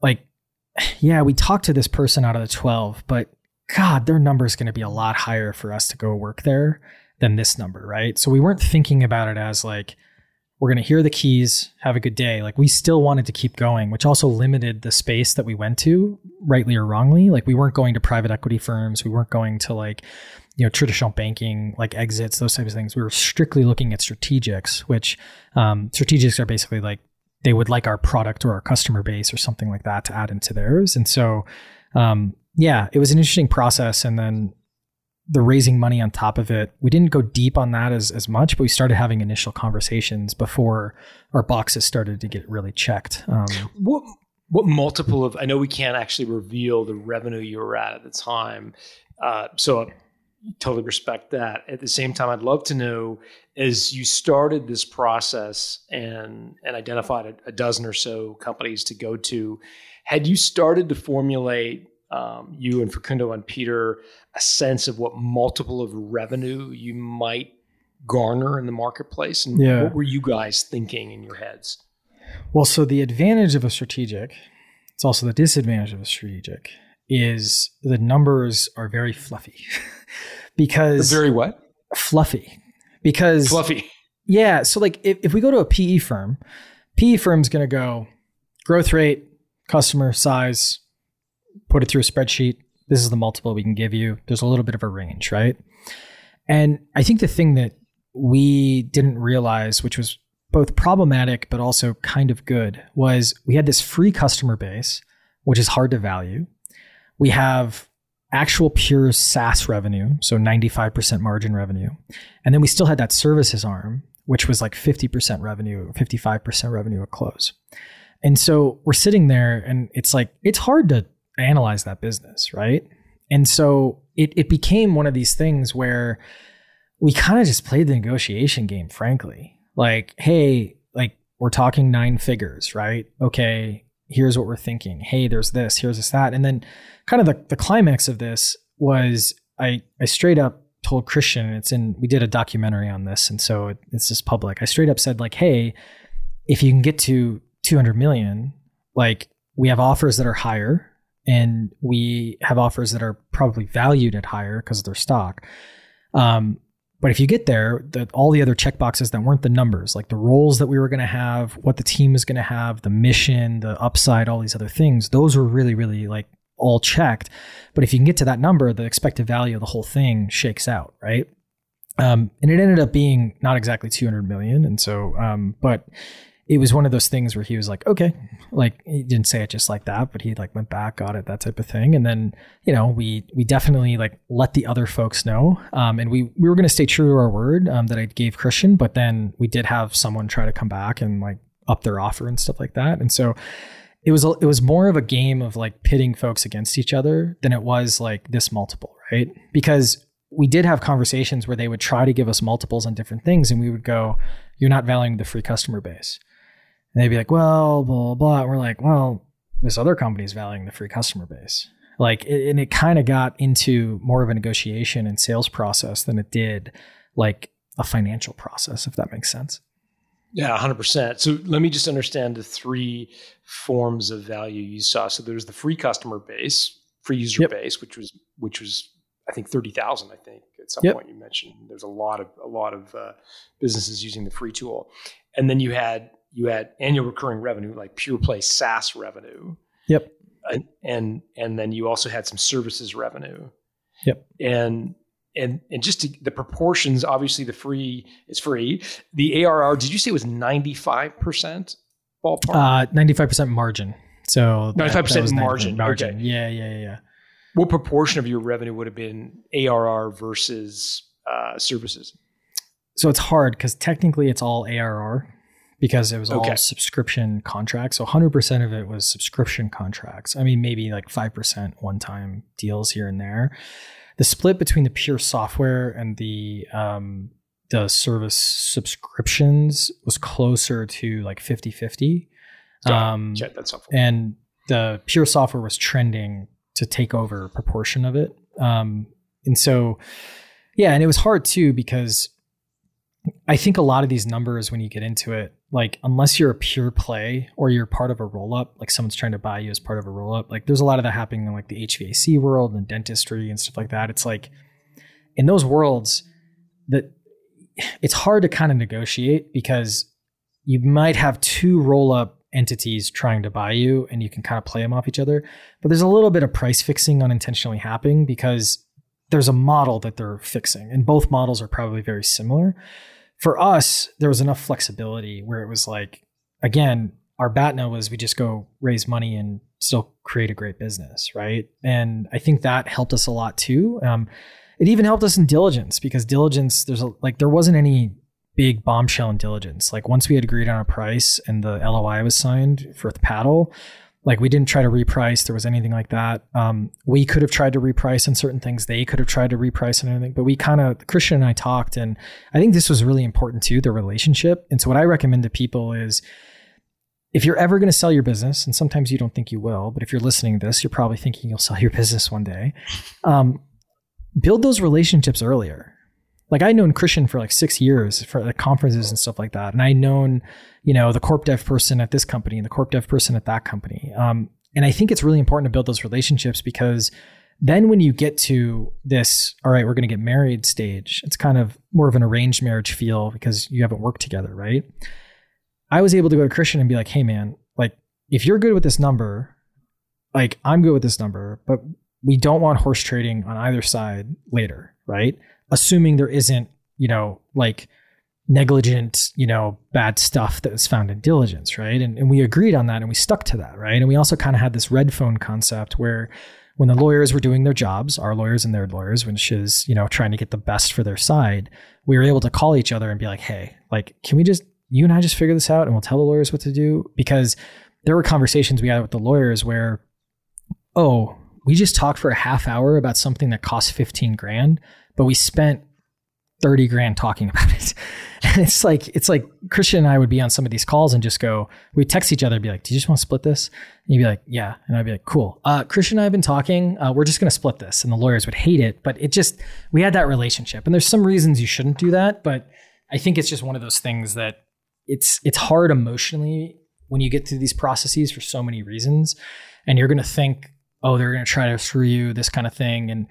like, (sighs) yeah, we talked to this person out of the twelve, but God, their number is going to be a lot higher for us to go work there than this number, right? So we weren't thinking about it as like we're going to hear the keys, have a good day. Like we still wanted to keep going, which also limited the space that we went to, rightly or wrongly. Like we weren't going to private equity firms, we weren't going to like you know traditional banking like exits those types of things we were strictly looking at strategics which um, strategics are basically like they would like our product or our customer base or something like that to add into theirs and so um, yeah it was an interesting process and then the raising money on top of it we didn't go deep on that as, as much but we started having initial conversations before our boxes started to get really checked um, what what multiple of i know we can't actually reveal the revenue you were at at the time uh, so totally respect that. At the same time, I'd love to know as you started this process and and identified a, a dozen or so companies to go to, had you started to formulate um, you and Facundo and Peter a sense of what multiple of revenue you might garner in the marketplace, and yeah. what were you guys thinking in your heads? Well, so the advantage of a strategic, it's also the disadvantage of a strategic, is the numbers are very fluffy. (laughs) because very what fluffy because fluffy yeah so like if, if we go to a pe firm pe firm's going to go growth rate customer size put it through a spreadsheet this is the multiple we can give you there's a little bit of a range right and i think the thing that we didn't realize which was both problematic but also kind of good was we had this free customer base which is hard to value we have actual pure SaaS revenue, so 95% margin revenue. And then we still had that services arm, which was like 50% revenue, 55% revenue at close. And so we're sitting there and it's like, it's hard to analyze that business, right? and so it it became one of these things where we kind of just played the negotiation game, frankly. Like, hey, like we're talking nine figures, right? Okay, here's what we're thinking. Hey, there's this, here's this, that. And then kind of the, the climax of this was I I straight up told Christian, it's in we did a documentary on this, and so it, it's just public. I straight up said, like, hey, if you can get to 200 million, like we have offers that are higher and we have offers that are probably valued at higher because of their stock. Um, but if you get there, the, all the other checkboxes that weren't the numbers, like the roles that we were going to have, what the team is going to have, the mission, the upside, all these other things, those were really, really like all checked. But if you can get to that number, the expected value of the whole thing shakes out, right? Um, and it ended up being not exactly 200 million. And so, um, but it was one of those things where he was like, okay, like he didn't say it just like that, but he like went back, got it, that type of thing. And then, you know, we, we definitely like let the other folks know. Um, and we, we were going to stay true to our word, um, that I gave Christian, but then we did have someone try to come back and like up their offer and stuff like that. And so it was, it was more of a game of like pitting folks against each other than it was like this multiple, right? Because we did have conversations where they would try to give us multiples on different things and we would go, you're not valuing the free customer base and they'd be like, well, blah, blah, blah. we're like, well, this other company is valuing the free customer base. Like, and it kind of got into more of a negotiation and sales process than it did like a financial process, if that makes sense. Yeah, 100%. So let me just understand the three forms of value you saw. So there's the free customer base, free user yep. base, which was, which was, I think 30,000, I think at some yep. point you mentioned there's a lot of, a lot of uh, businesses using the free tool. And then you had you had annual recurring revenue, like pure play SaaS revenue. Yep. And, and and then you also had some services revenue. Yep. And and and just to, the proportions, obviously the free is free. The ARR, did you say it was ninety five percent ballpark? Uh, ninety five percent margin. So ninety five percent margin. Margin. Okay. Yeah, yeah, yeah. What proportion of your revenue would have been ARR versus uh, services? So it's hard because technically it's all ARR because it was okay. all subscription contracts. So 100% of it was subscription contracts. I mean, maybe like 5% one time deals here and there. The split between the pure software and the, um, the service subscriptions was closer to like 50 50. Um, yeah, that's helpful. And the pure software was trending to take over a proportion of it. Um, and so, yeah, and it was hard too because I think a lot of these numbers, when you get into it, like unless you're a pure play or you're part of a roll up, like someone's trying to buy you as part of a roll up, like there's a lot of that happening in like the HVAC world and dentistry and stuff like that. It's like in those worlds that it's hard to kind of negotiate because you might have two roll up entities trying to buy you and you can kind of play them off each other. But there's a little bit of price fixing unintentionally happening because there's a model that they're fixing and both models are probably very similar for us, there was enough flexibility where it was like, again, our BATNA was we just go raise money and still create a great business, right? And I think that helped us a lot too. Um, it even helped us in diligence because diligence, there's a, like there wasn't any big bombshell in diligence. Like once we had agreed on a price and the LOI was signed for the paddle, like we didn't try to reprice. There was anything like that. Um, we could have tried to reprice on certain things. They could have tried to reprice on anything. But we kind of Christian and I talked, and I think this was really important too, the relationship. And so what I recommend to people is if you're ever going to sell your business, and sometimes you don't think you will, but if you're listening to this, you're probably thinking you'll sell your (laughs) business one day. Um, build those relationships earlier like I'd known Christian for like six years for the conferences and stuff like that, and I'd known you know the corp dev person at this company and the corp dev person at that company. Um, and I think it's really important to build those relationships because then when you get to this, all right, we're going to get married stage, it's kind of more of an arranged marriage feel because you haven't worked together, right? I was able to go to Christian and be like, hey man, like if you're good with this number, like I'm good with this number, but we don't want horse trading on either side later, right? Assuming there isn't, you know, like negligent, you know, bad stuff that was found in diligence, right? And, and we agreed on that and we stuck to that, right? And we also kind of had this red phone concept where when the lawyers were doing their jobs, our lawyers and their lawyers, which is, you know, trying to get the best for their side, we were able to call each other and be like, hey, like, can we just, you and I just figure this out and we'll tell the lawyers what to do? Because there were conversations we had with the lawyers where, oh, we just talked for a half hour about something that cost 15 grand, but we spent 30 grand talking about it. (laughs) And it's like, it's like Christian and I would be on some of these calls and just go, we text each other and be like, do you just want to split this? And you'd be like, yeah. And I'd be like, cool. Uh, Christian and I have been talking. Uh, we're just going to split this. And the lawyers would hate it, but it just, we had that relationship. And there's some reasons you shouldn't do that. But I think it's just one of those things that it's, it's hard emotionally when you get through these processes for so many reasons. And you're going to think, oh, they're going to try to screw you, this kind of thing. And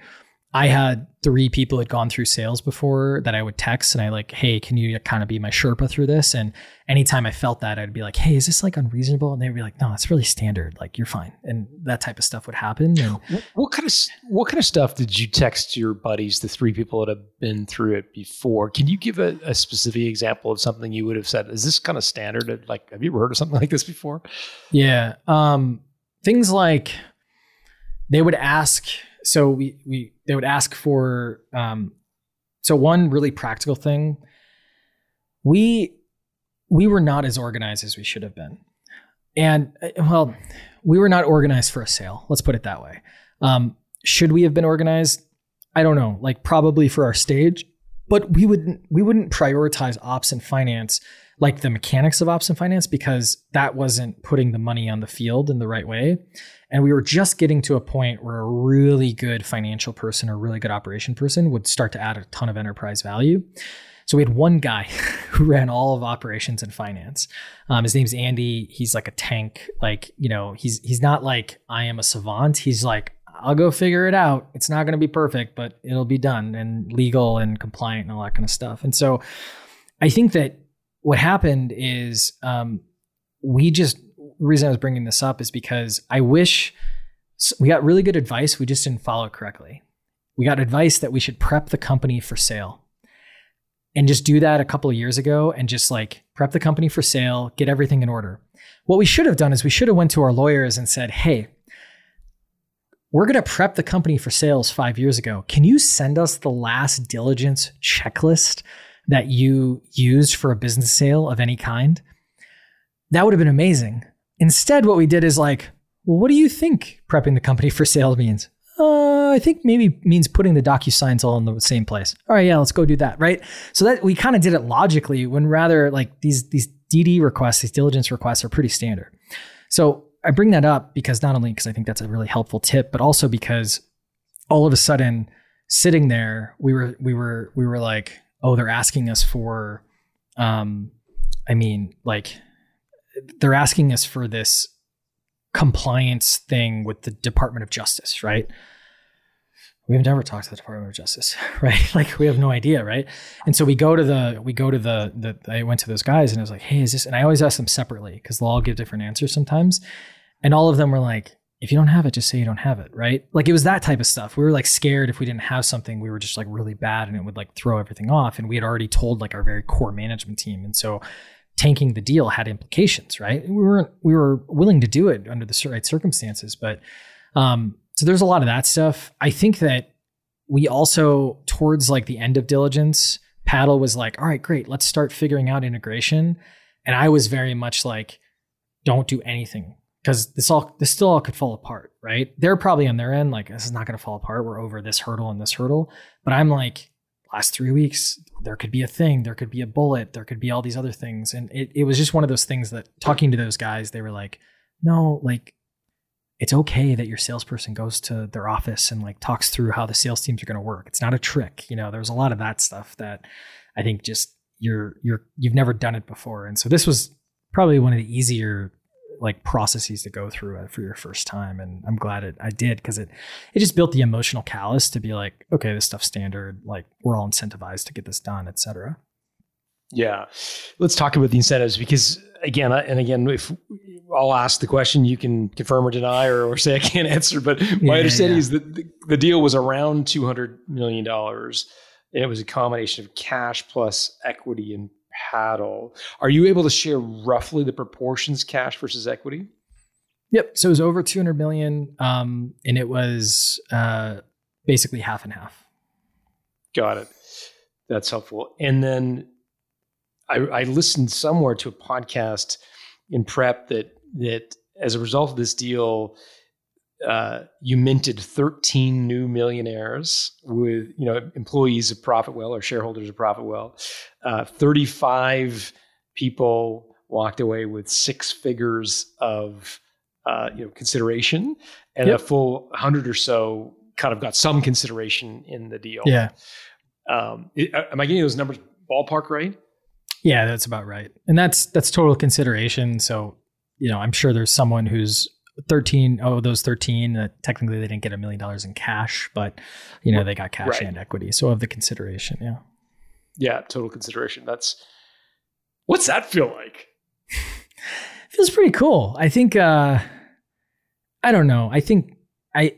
I had three people had gone through sales before that I would text and I like, hey, can you kind of be my Sherpa through this? And anytime I felt that, I'd be like, hey, is this like unreasonable? And they'd be like, no, it's really standard. Like you're fine. And that type of stuff would happen. And what, what kind of what kind of stuff did you text your buddies, the three people that have been through it before? Can you give a, a specific example of something you would have said? Is this kind of standard? Like, have you ever heard of something (laughs) like this before? Yeah. Um, things like they would ask so we we they would ask for um, so one really practical thing we we were not as organized as we should have been. And uh, well we were not organized for a sale let's put it that way. Um, should we have been organized? I don't know like probably for our stage but we wouldn't we wouldn't prioritize ops and finance like the mechanics of ops and finance because that wasn't putting the money on the field in the right way. And we were just getting to a point where a really good financial person or really good operation person would start to add a ton of enterprise value. So we had one guy (laughs) who ran all of operations and finance. Um, his name's Andy. He's like a tank. Like you know, he's he's not like I am a savant. He's like I'll go figure it out. It's not going to be perfect, but it'll be done and legal and compliant and all that kind of stuff. And so I think that what happened is um, we just the reason I was bringing this up is because I wish we got really good advice. We just didn't follow it correctly. We got advice that we should prep the company for sale and just do that a couple of years ago and just like prep the company for sale, get everything in order. What we should have done is we should have went to our lawyers and said, "Hey, we're going to prep the company for sales 5 years ago. Can you send us the last diligence checklist that you used for a business sale of any kind, that would have been amazing. Instead, what we did is like, well, what do you think prepping the company for sale means? Uh, I think maybe means putting the DocuSigns all in the same place. All right, yeah, let's go do that, right? So that we kind of did it logically when rather like these these DD requests, these diligence requests are pretty standard. So I bring that up because not only because I think that's a really helpful tip, but also because all of a sudden sitting there, we were we were we were like, oh, they're asking us for, um, I mean, like, they're asking us for this compliance thing with the Department of Justice, right? We've never talked to the Department of Justice, (laughs) right? (laughs) Like we have no idea, right? And so we go to the we go to the the I went to those guys and I was like, hey, is this? And I always ask them separately because they'll all give different answers sometimes, and all of them were like, if you don't have it, just say you don't have it, right? Like it was that type of stuff. We were like scared if we didn't have something, we were just like really bad and it would like throw everything off. And we had already told like our very core management team. And so tanking the deal had implications, right? We weren't, we were willing to do it under the right circumstances. But um, so there's a lot of that stuff. I think that we also, towards like the end of diligence, Paddle was like, all right, great, let's start figuring out integration. And I was very much like, don't do anything because this all this still all could fall apart, right? They're probably on their end like this is not going to fall apart. We're over this hurdle and this hurdle, but I'm like last three weeks there could be a thing, there could be a bullet, there could be all these other things, and it it was just one of those things that talking to those guys, they were like, no, like it's okay that your salesperson goes to their office and like talks through how the sales teams are going to work. It's not a trick, you know. There's a lot of that stuff that I think just you're you're you've never done it before, and so this was probably one of the easier like processes to go through uh, for your first time and i'm glad it i did because it it just built the emotional callus to be like okay this stuff's standard like we're all incentivized to get this done etc yeah let's talk about the incentives because again and again if i'll ask the question you can confirm or deny or, or say i can't (laughs) answer but my yeah, understanding yeah. is that the, the deal was around 200 million dollars and it was a combination of cash plus equity and paddle. Are you able to share roughly the proportions cash versus equity? Yep. So it was over 200 million, um, and it was uh, basically half and half. Got it. That's helpful. And then I, I listened somewhere to a podcast in prep that that as a result of this deal, uh, you minted 13 new millionaires with you know employees of Profitwell or shareholders of Profitwell. Uh, 35 people walked away with six figures of uh, you know consideration, and yep. a full hundred or so kind of got some consideration in the deal. Yeah. Um, am I getting those numbers ballpark right? Yeah, that's about right. And that's that's total consideration. So, you know, I'm sure there's someone who's 13 oh those 13 that technically they didn't get a million dollars in cash, but you know, they got cash right. and equity. So of the consideration, yeah. Yeah, total consideration. That's what's that feel like? (laughs) feels pretty cool. I think uh I don't know. I think I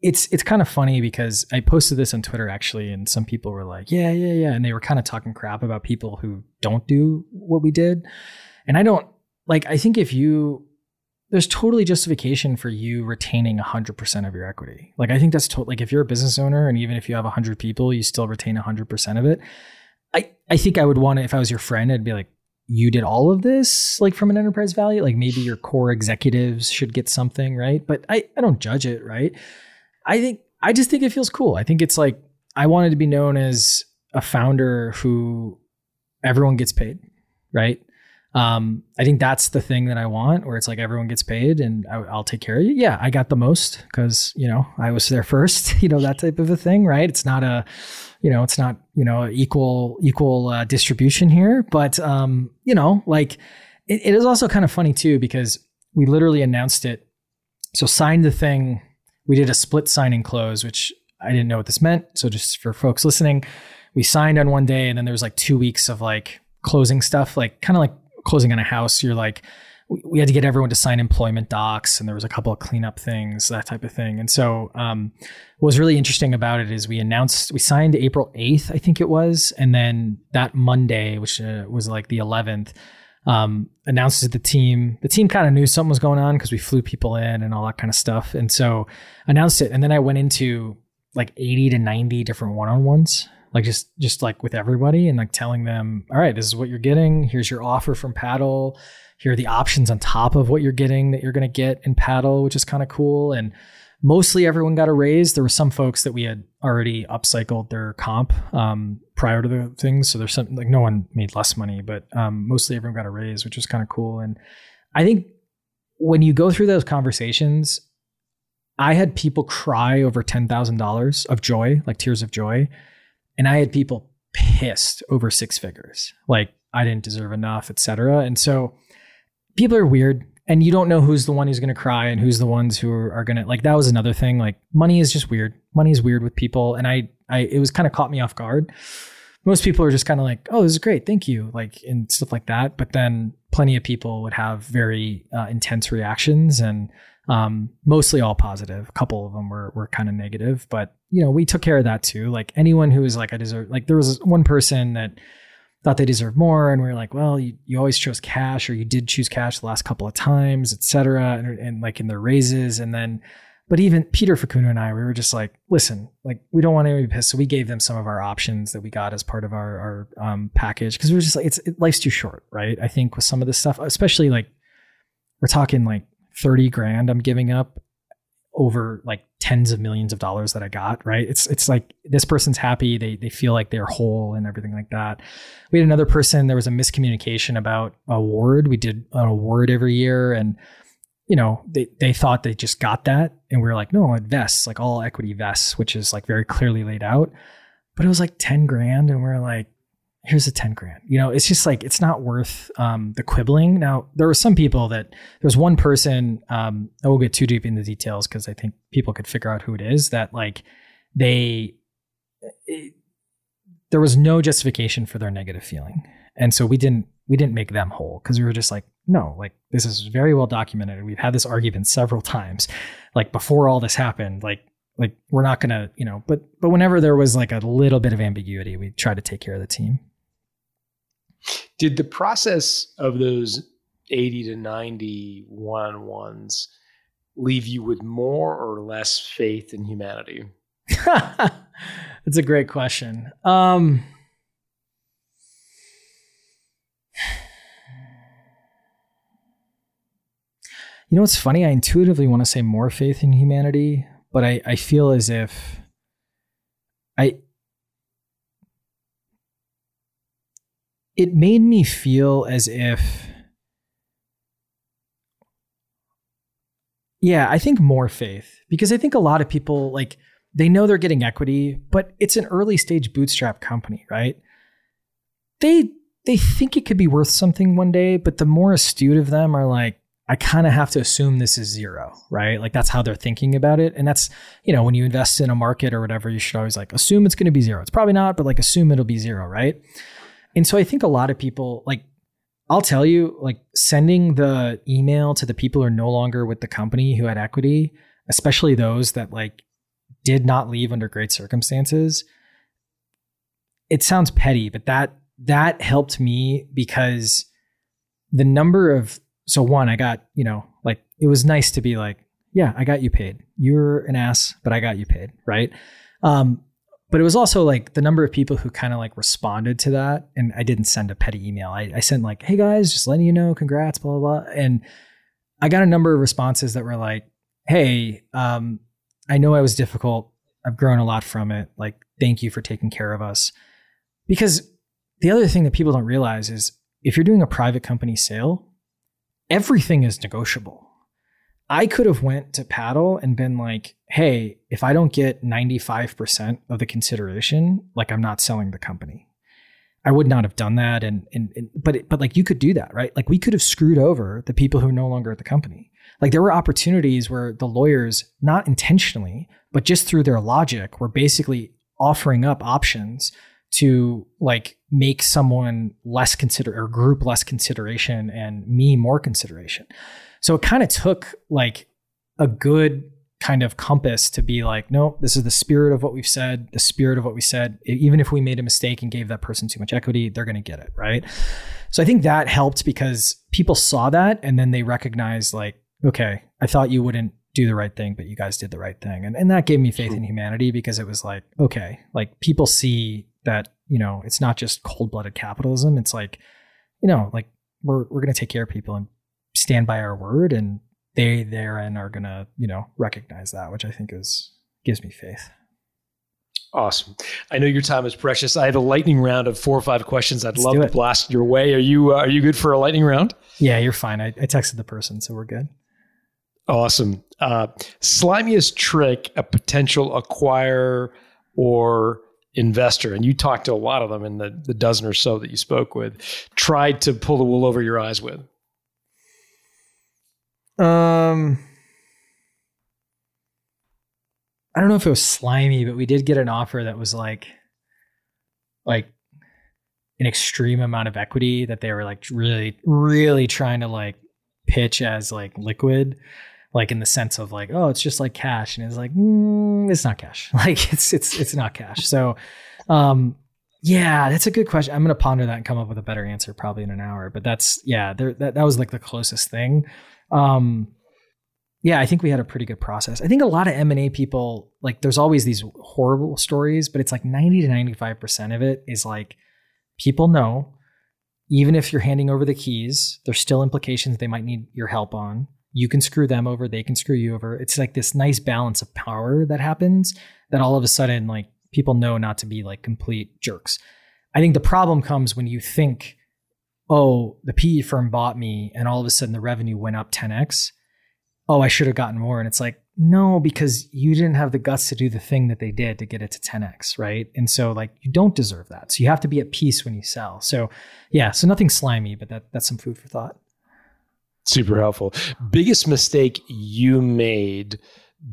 it's it's kind of funny because I posted this on Twitter actually, and some people were like, "Yeah, yeah, yeah," and they were kind of talking crap about people who don't do what we did. And I don't like. I think if you there's totally justification for you retaining 100% of your equity. Like I think that's totally like if you're a business owner and even if you have 100 people, you still retain 100% of it. I I think I would want to if I was your friend, I'd be like, you did all of this like from an enterprise value? Like maybe your core executives should get something right? But i i don't judge it right? I think i just think it feels cool. I think it's like i wanted to be known as a founder who everyone gets paid right um, I think that's the thing that I want, where it's like everyone gets paid and I, will take care of you. Yeah, I got the most because you know I was there (laughs) first. (laughs) you know that type of a thing, right? It's not a, you know, it's not you know equal equal uh, distribution here, but um, you know, like it, it is also kind of funny too because we literally announced it. So signed the thing. We did a split signing close, which I didn't know what this meant. So just for folks listening, we signed on one day, and then there was like two weeks of like closing stuff, like kind of like closing on a house, you're like, we had to get everyone to sign employment docs and there was a couple of cleanup things that type of thing. And so um, what was really interesting about it is we announced we signed april 8th i think it was and then that monday which uh, was like the 11th um, announced to the team the team kind of knew something was going on because we flew people in and all that kind of stuff. And so announced it and then i went into like 80 to 90 different one-on-ones like just just like with everybody and like telling them all right this is what you're getting. Here's your offer from paddle. Here are the options on top of what you're getting that you're going to get in paddle which is kind of cool. And mostly everyone got a raise. There were some folks that we had already upcycled their comp um, prior to the things. So there's some like no one made less money but um, mostly everyone got a raise which was kind of cool. And i think when you go through those conversations i had people cry over $10000 of joy like tears of joy and I had people pissed over six figures, like I didn't deserve enough, etc. And so people are weird and you don't know who's the one who's going to cry and who's the ones who are, going to like that was another thing like money is just weird. Money is weird with people and i i it was kind of caught me off guard. Most people are just kind of like oh this is great thank you like and stuff like that. But then plenty of people would have very uh, intense reactions and um, mostly all positive. A couple of them were were kind of negative, but you know we took care of that too. Like anyone who was like I deserve. Like there was one person that thought they deserved more, and we were like, well, you, you always chose cash, or you did choose cash the last couple of times, etc. And, and like in their raises, and then. But even Peter Facundo and I, we were just like, listen, like we don't want be pissed. So we gave them some of our options that we got as part of our our um, package because we were just like, it's it, life's too short, right? I think with some of this stuff, especially like we're talking like 30 grand I'm giving up over like tens of millions of dollars that I got, right? It's it's like this person's happy, they they feel like they're whole and everything like that. We had another person, there was a miscommunication about award. We did an award every year and you know, they they thought they just got that and we were like, no, it vests, like all equity vests, which is like very clearly laid out. But it was like 10 grand and we we're like, here's a 10 grand. You know, it's just like, it's not worth um, the quibbling. Now, there were some people that, there was one person, um, I won't get too deep into details because I think people could figure out who it is, that like they, it, there was no justification for their negative feeling. And so we didn't, we didn't make them whole because we were just like, no, like this is very well documented. We've had this argument several times. Like before all this happened, like like we're not gonna you know but but whenever there was like a little bit of ambiguity we tried to take care of the team did the process of those 80 to 90 one ones leave you with more or less faith in humanity? (laughs) That's a great question. Um, You know what's funny? I intuitively want to say more faith in humanity, but I, I feel as if I it made me feel as if yeah, I think more faith because I think a lot of people like they know they're getting equity, but it's an early stage bootstrap company, right? They they think it could be worth something one day, but the more astute of them are like, I kind of have to assume this is zero, right? Like that's how they're thinking about it. And that's, you know, when you invest in a market or whatever, you should always like assume it's going to be zero. It's probably not, but like assume it'll be zero, right? And so I think a lot of people like I'll tell you, like sending the email to the people who are no longer with the company who had equity, especially those that like did not leave under great circumstances. It sounds petty, but that that helped me because the number of so one, I got, you know, like it was nice to be like, yeah, I got you paid. You're an ass, but I got you paid, right? Um, but it was also like the number of people who kind of like responded to that. And I didn't send a petty email. I, I sent like, hey guys, just letting you know, congrats, blah, blah, blah. And I got a number of responses that were like, hey, um, I know I was difficult. I've grown a lot from it. Like, thank you for taking care of us. Because the other thing that people don't realize is if you're doing a private company sale, everything is negotiable. I could have went to paddle and been like, "Hey, if I don't get 95% of the consideration, like I'm not selling the company." I would not have done that and and, and but it, but like you could do that, right? Like we could have screwed over the people who are no longer at the company. Like there were opportunities where the lawyers not intentionally, but just through their logic were basically offering up options to like make someone less consider or group less consideration and me more consideration. So it kind of took like a good kind of compass to be like, no, this is the spirit of what we've said, the spirit of what we said. Even if we made a mistake and gave that person too much equity, they're going to get it. Right. So I think that helped because people saw that and then they recognized, like, okay, I thought you wouldn't do the right thing, but you guys did the right thing. And, and that gave me faith in humanity because it was like, okay, like people see that, you know, it's not just cold blooded capitalism. It's like, you know, like we're, we're going to take care of people and stand by our word and they therein are going to, you know, recognize that, which I think is, gives me faith. Awesome. I know your time is precious. I have a lightning round of four or five questions. I'd Let's love to blast your way. Are you uh, are you good for a lightning round? Yeah, you're fine. I, I texted the person, so we're good. Awesome. Uh, slimiest trick a potential acquirer or investor, and you talked to a lot of them in the, the dozen or so that you spoke with, tried to pull the wool over your eyes with. Um, I don't know if it was slimy, but we did get an offer that was like, like an extreme amount of equity that they were like really, really trying to like pitch as like liquid, like in the sense of like, oh, it's just like cash, and it's like, mm, it's not cash. (laughs) Like it's it's it's not cash. So, um, yeah, that's a good question. I'm gonna ponder that and come up with a better answer probably in an hour. But that's yeah, there that that was like the closest thing. Um, yeah, I think we had a pretty good process. I think a lot of M&A people like there's always these horrible stories, but it's like 90 to 95% of it is like people know even if you're handing over the keys, there's still implications they might need your help on. You can screw them over, they can screw you over. It's like this nice balance of power that happens that all of a sudden like people know not to be like complete jerks. I think the problem comes when you think, oh, the PE firm bought me and all of a sudden the revenue went up 10x. Oh, I should have gotten more. And it's like, no, because you didn't have the guts to do the thing that they did to get it to 10x, right? And so like you don't deserve that. So you have to be at peace when you sell. So yeah, so nothing slimy, but that that's some food for thought. Super helpful. Biggest mistake you made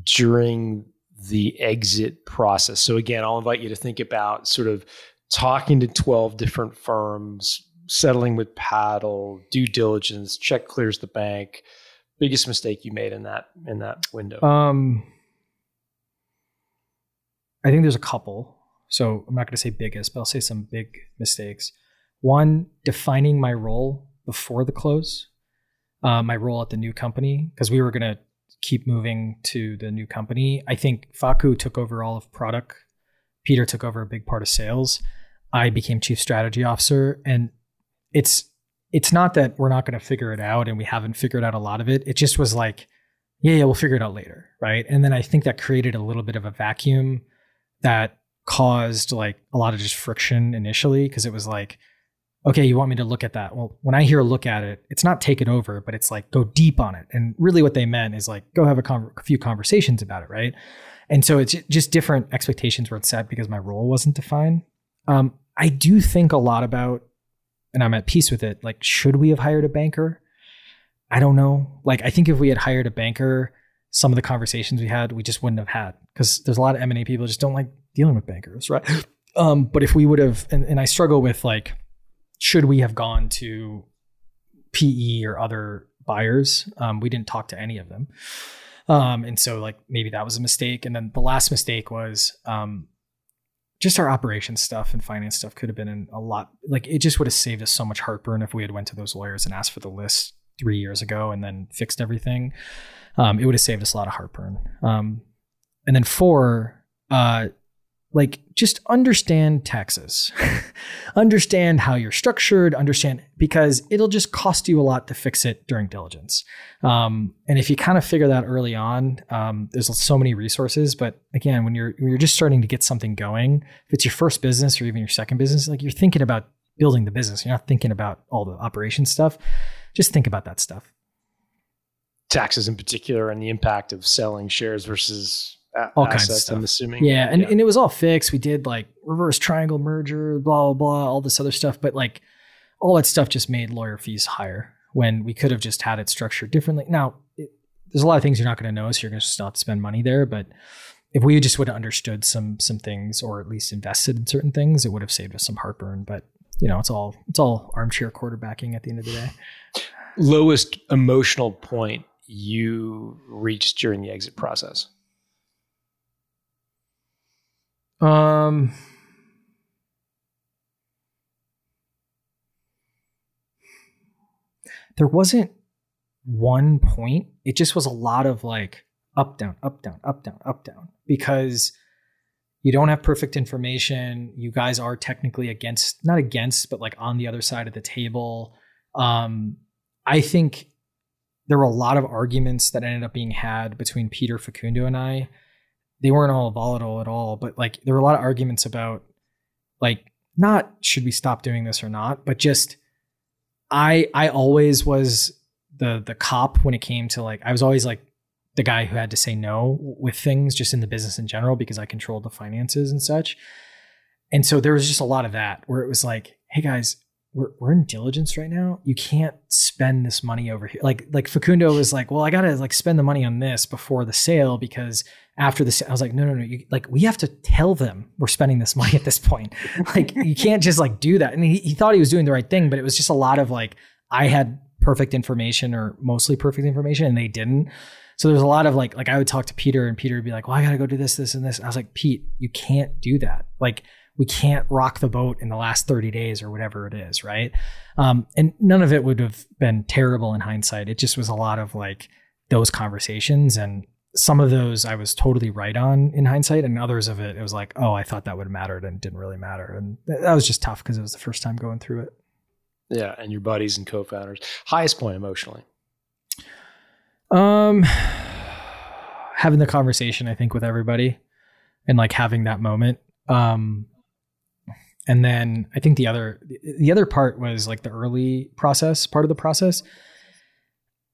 during the exit process. So again, I'll invite you to think about sort of talking to 12 different firms, settling with paddle, due diligence, check clears the bank. Biggest mistake you made in that in that window. Um I think there's a couple. So I'm not going to say biggest, but I'll say some big mistakes. One, defining my role before the close, uh, my role at the new company, because we were going to keep moving to the new company. I think Faku took over all of product. Peter took over a big part of sales. I became chief strategy officer, and it's it's not that we're not going to figure it out and we haven't figured out a lot of it. It just was like, yeah, yeah, we'll figure it out later. Right. And then I think that created a little bit of a vacuum that caused like a lot of just friction initially because it was like, okay, you want me to look at that? Well, when I hear look at it, it's not take it over, but it's like go deep on it. And really what they meant is like go have a, con- a few conversations about it. Right. And so it's just different expectations were set because my role wasn't defined. Um, I do think a lot about, and I'm at peace with it. Like, should we have hired a banker? I don't know. Like, I think if we had hired a banker, some of the conversations we had, we just wouldn't have had because there's a lot of M and A people just don't like dealing with bankers, right? (laughs) Um, but if we would have, and, and I struggle with like, should we have gone to PE or other buyers? Um, we didn't talk to any of them. Um, and so like maybe that was a mistake. And then the last mistake was um, just our operations stuff and finance stuff could have been a lot like it just would have saved us so much heartburn if we had went to those lawyers and asked for the list three years ago and then fixed everything. Um, it would have saved us a lot of heartburn. Um, and then four, uh, like just understand taxes. (laughs) Understand how you're structured. Understand because it'll just cost you a lot to fix it during diligence. Um, and if you kind of figure that early on um, there's so many resources but again when you're when you're just starting to get something going if it's your first business or even your second business like you're thinking about building the business. You're not thinking about all the operation stuff. Just think about that stuff. Taxes in particular and the impact of selling shares versus all kinds of stuff. I'm assuming. Yeah, and, yeah. and it was all fixed. We did like reverse triangle merger, blah blah blah, all this other stuff. But like all that stuff just made lawyer fees higher when we could have just had it structured differently. Now, it, there's a lot of things you're not going to know, so you're going to still have to spend money there. But if we just would have understood some some things, or at least invested in certain things, it would have saved us some heartburn. But you know, it's all it's all armchair quarterbacking at the end of the day. Lowest emotional point you reached during the exit process. Um, there wasn't one point. It just was a lot of like up, down, up, down, up, down, up, down, because you don't have perfect information. You guys are technically against, not against, but like on the other side of the table. Um, I think there were a lot of arguments that ended up being had between Peter Facundo and I they weren't all volatile at all, but like there were a lot of arguments about like not should we stop doing this or not, but just I I always was the the cop when it came to like I was always like the guy who had to say no with things just in the business in general because I controlled the finances and such. And so there was just a lot of that where it was like, hey guys, we're, we're in diligence right now. You can't spend this money over here. Like like Facundo was like, well, I gotta like spend the money on this before the sale because after the sale, I was like, no, no, no. You, like we have to tell them we're spending this money at this point. (laughs) like you can't just like do that. And he, he thought he was doing the right thing, but it was just a lot of like I had perfect information or mostly perfect information and they didn't. So there's a lot of like like I would talk to Peter and Peter would be like, well, I gotta go do this, this, and this. And I was like, Pete, you can't do that. Like we can't rock the boat in the last 30 days or whatever it is, right? Um, and none of it would have been terrible in hindsight. It just was a lot of like those conversations and some of those I was totally right on in hindsight, and others of it, it was like, oh, I thought that would have mattered and didn't really matter. And that was just tough because it was the first time going through it. Yeah. And your buddies and co founders. Highest point emotionally? Um, (sighs) having the conversation, I think, with everybody and like having that moment. Um, and then I think the other the other part was like the early process part of the process.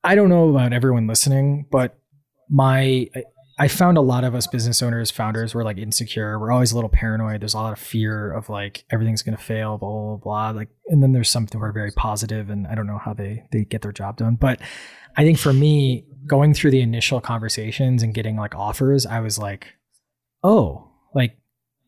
I don't know about everyone listening, but my I found a lot of us business owners, founders were like insecure. We're always a little paranoid. There's a lot of fear of like everything's gonna fail, blah blah blah. Like, and then there's some who are very positive, and I don't know how they they get their job done. But I think for me, going through the initial conversations and getting like offers, I was like, oh, like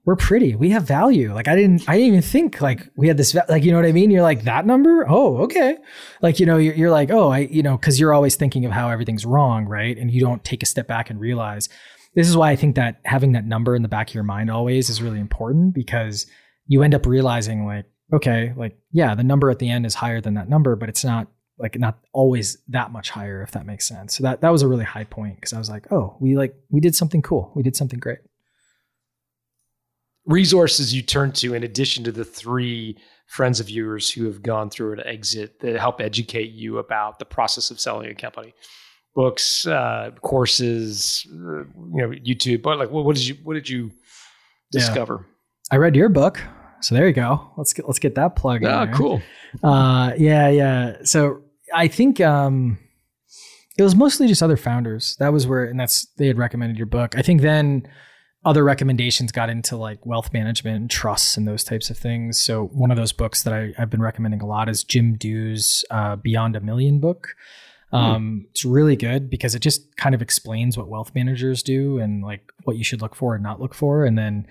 we're pretty. We have value. Like I didn't, I didn't even think like we had this, like, you know what I mean? You're like that number. Oh, okay. Like, you know, you're, you're like, oh, I, you know, cause you're always thinking of how everything's wrong. Right. And you don't take a step back and realize this is why I think that having that number in the back of your mind always is really important because you end up realizing like, okay, like, yeah, the number at the end is higher than that number, but it's not like not always that much higher, if that makes sense. So that, that was a really high point. Cause I was like, oh, we like, we did something cool. We did something great. Resources you turn to in addition to the three friends of yours who have gone through an exit that help educate you about the process of selling a company books uh, courses uh, you know youtube but like what, what did you what did you discover I read your book, so there you go. Let's get let's get that plug. in ah there. cool Uh, yeah, yeah. So I think um, it was mostly just other founders. That was where, and that's they had recommended your book. I think then other recommendations got into like wealth management and trusts and those types of things. So one of those books that I, I've been recommending a lot is Jim Dew's uh, Beyond a Million book. Um, It's really good because it just kind of explains what wealth managers do and like what you should look for and not look for. And then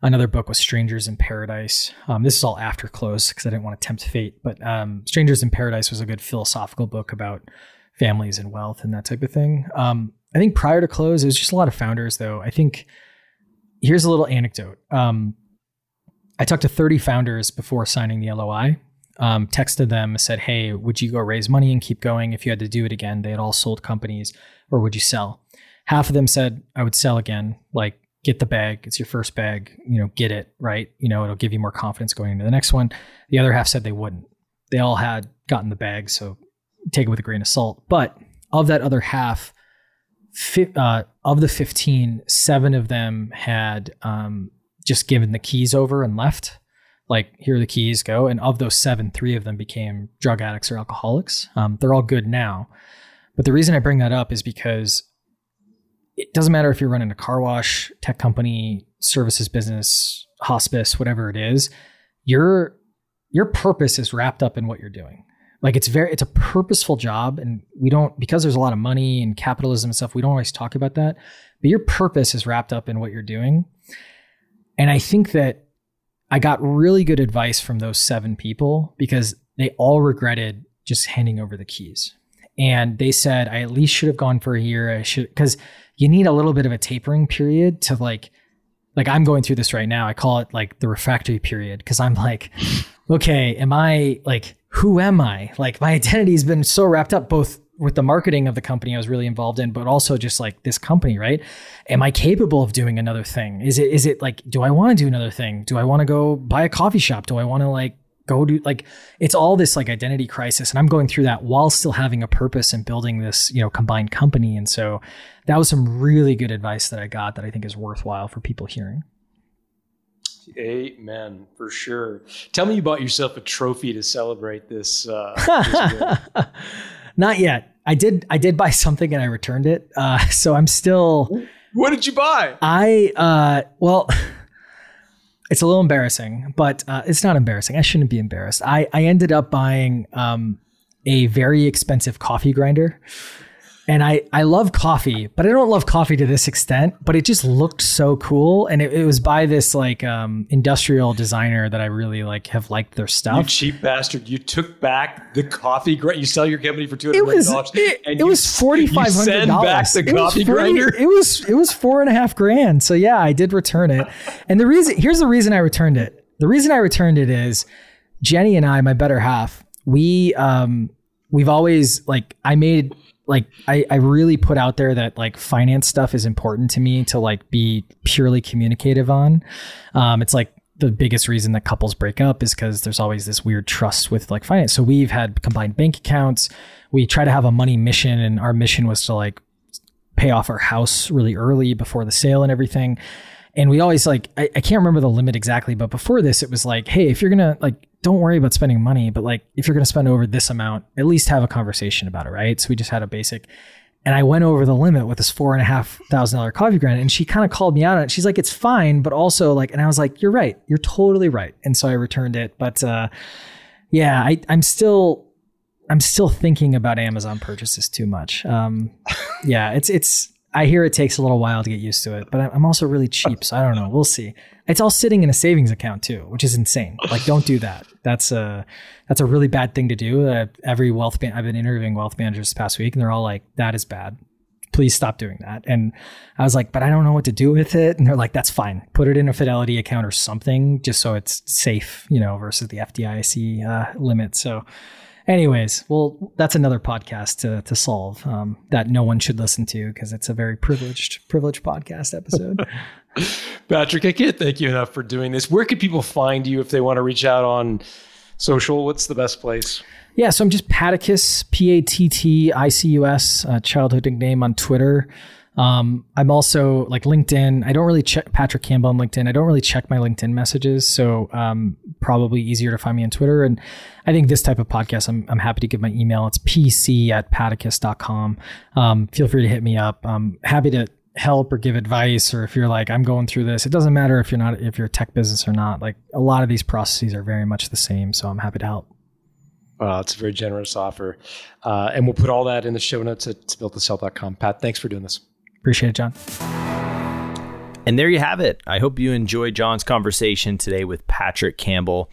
another book was Strangers in Paradise. Um, this is all after close because I didn't want to tempt fate. But um, Strangers in Paradise was a good philosophical book about families and wealth and that type of thing. Um, I think prior to close, it was just a lot of founders, though. I think here's a little anecdote. Um, I talked to 30 founders before signing the LOI. Um, texted them, said, "Hey, would you go raise money and keep going if you had to do it again?" They had all sold companies, or would you sell? Half of them said, "I would sell again. Like, get the bag. It's your first bag. You know, get it right. You know, it'll give you more confidence going into the next one." The other half said they wouldn't. They all had gotten the bag, so take it with a grain of salt. But of that other half, uh, of the 15, seven of them had um, just given the keys over and left. Like, here are the keys, go. And of those seven, three of them became drug addicts or alcoholics. Um, they're all good now. But the reason I bring that up is because it doesn't matter if you're running a car wash, tech company, services business, hospice, whatever it is, your your purpose is wrapped up in what you're doing like it's very it's a purposeful job and we don't because there's a lot of money and capitalism and stuff we don't always talk about that but your purpose is wrapped up in what you're doing. And i think that i got really good advice from those seven people because they all regretted just handing over the keys. And they said i at least should have gone for a year. I should because you need a little bit of a tapering period to like like i'm going through this right now. I call it like the refractory period because i'm like (laughs) okay am i like who am I? Like my identity's been so wrapped up both with the marketing of the company I was really involved in, but also just like this company, right? Am I capable of doing another thing? Is it is it like do I want to do another thing? Do I want to go buy a coffee shop? Do I want to like go do like it's all this like identity crisis and I'm going through that while still having a purpose and building this, you know, combined company. And so that was some really good advice that I got that I think is worthwhile for people hearing. Amen, for sure. Tell me you bought yourself a trophy to celebrate this. Uh, this (laughs) Not yet. I did. I did buy something and I returned it. Uh, (laughs) so I'm still. what did you buy? I uh, well, (laughs) it's a little embarrassing, but uh, it's not embarrassing. I shouldn't be embarrassed. I I ended up buying um, a very expensive coffee grinder. And I, I love coffee, but I don't love coffee to this extent. But it just looked so cool, and it, it was by this like um, industrial designer that I really like have liked their stuff. You cheap bastard! You took back the coffee grinder. You sell your company for two It was dollars. it, it you- was forty five hundred send back dollars. the coffee grinder. It was it was four and a half grand. So yeah, I did return it. And the reason here's the reason I returned it. The reason I returned it is Jenny and I, my better half, we um we've always like I made like I, I really put out there that like finance stuff is important to me to like be purely communicative on. Um, it's like the biggest reason that couples break up is because there's always this weird trust with like finance. So we've had combined bank accounts. We try to have a money mission, and our mission was to like pay off our house really early before the sale and everything. And we always like, I, I can't remember the limit exactly, but before this, it was like, hey, if you're gonna like, don't worry about spending money, but like, if you're gonna spend over this amount, at least have a conversation about it, right? So we just had a basic. And I went over the limit with this four and a half thousand dollar coffee grinder, and she kind of called me out on it. She's like, "It's fine," but also like, and I was like, "You're right. You're totally right." And so I returned it. But uh, yeah, I, I'm still I'm still thinking about Amazon purchases too much. Um, (laughs) yeah, it's it's. I hear it takes a little while to get used to it, but I'm also really cheap, so I don't know. We'll see. It's all sitting in a savings account too, which is insane. Like, don't do that. That's a that's a really bad thing to do. Uh, every wealth I've been interviewing wealth managers this past week, and they're all like, "That is bad. Please stop doing that." And I was like, "But I don't know what to do with it." And they're like, "That's fine. Put it in a Fidelity account or something, just so it's safe, you know, versus the FDIC uh, limit." So anyways well that's another podcast to, to solve um, that no one should listen to because it's a very privileged privileged podcast episode (laughs) Patrick, I can't thank you enough for doing this. Where could people find you if they want to reach out on social? What's the best place? Yeah, so I'm just Patticus, P A T T I C U S, uh, childhood nickname on Twitter. Um, I'm also like LinkedIn. I don't really check Patrick Campbell on LinkedIn. I don't really check my LinkedIn messages, so um, probably easier to find me on Twitter. And I think this type of podcast, I'm, I'm happy to give my email. It's pc at patticus.com. Um, feel free to hit me up. I'm happy to help or give advice, or if you're like, I'm going through this. It doesn't matter if you're not if you're a tech business or not. Like a lot of these processes are very much the same, so I'm happy to help. Well, it's a very generous offer. Uh, and we'll put all that in the show notes at builttosell.com. Pat, thanks for doing this. Appreciate it, John. And there you have it. I hope you enjoyed John's conversation today with Patrick Campbell.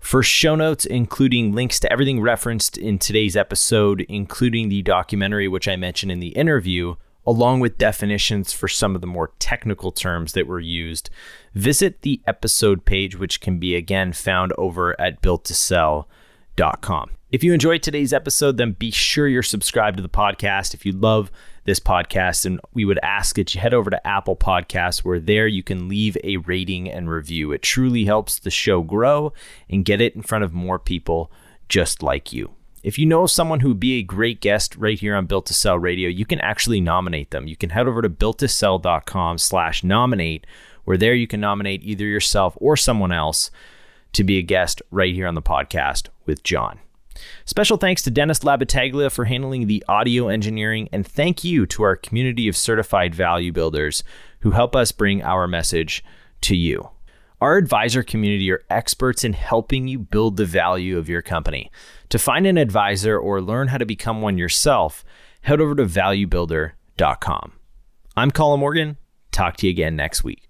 For show notes, including links to everything referenced in today's episode, including the documentary which I mentioned in the interview, along with definitions for some of the more technical terms that were used, visit the episode page, which can be again found over at builttosell.com. If you enjoyed today's episode, then be sure you're subscribed to the podcast. If you love this podcast, and we would ask that you head over to Apple Podcasts, where there you can leave a rating and review. It truly helps the show grow and get it in front of more people just like you. If you know someone who would be a great guest right here on Built to Sell Radio, you can actually nominate them. You can head over to builttosell.com slash nominate, where there you can nominate either yourself or someone else to be a guest right here on the podcast with John. Special thanks to Dennis Labataglia for handling the audio engineering, and thank you to our community of certified value builders who help us bring our message to you. Our advisor community are experts in helping you build the value of your company. To find an advisor or learn how to become one yourself, head over to valuebuilder.com. I'm Colin Morgan. Talk to you again next week.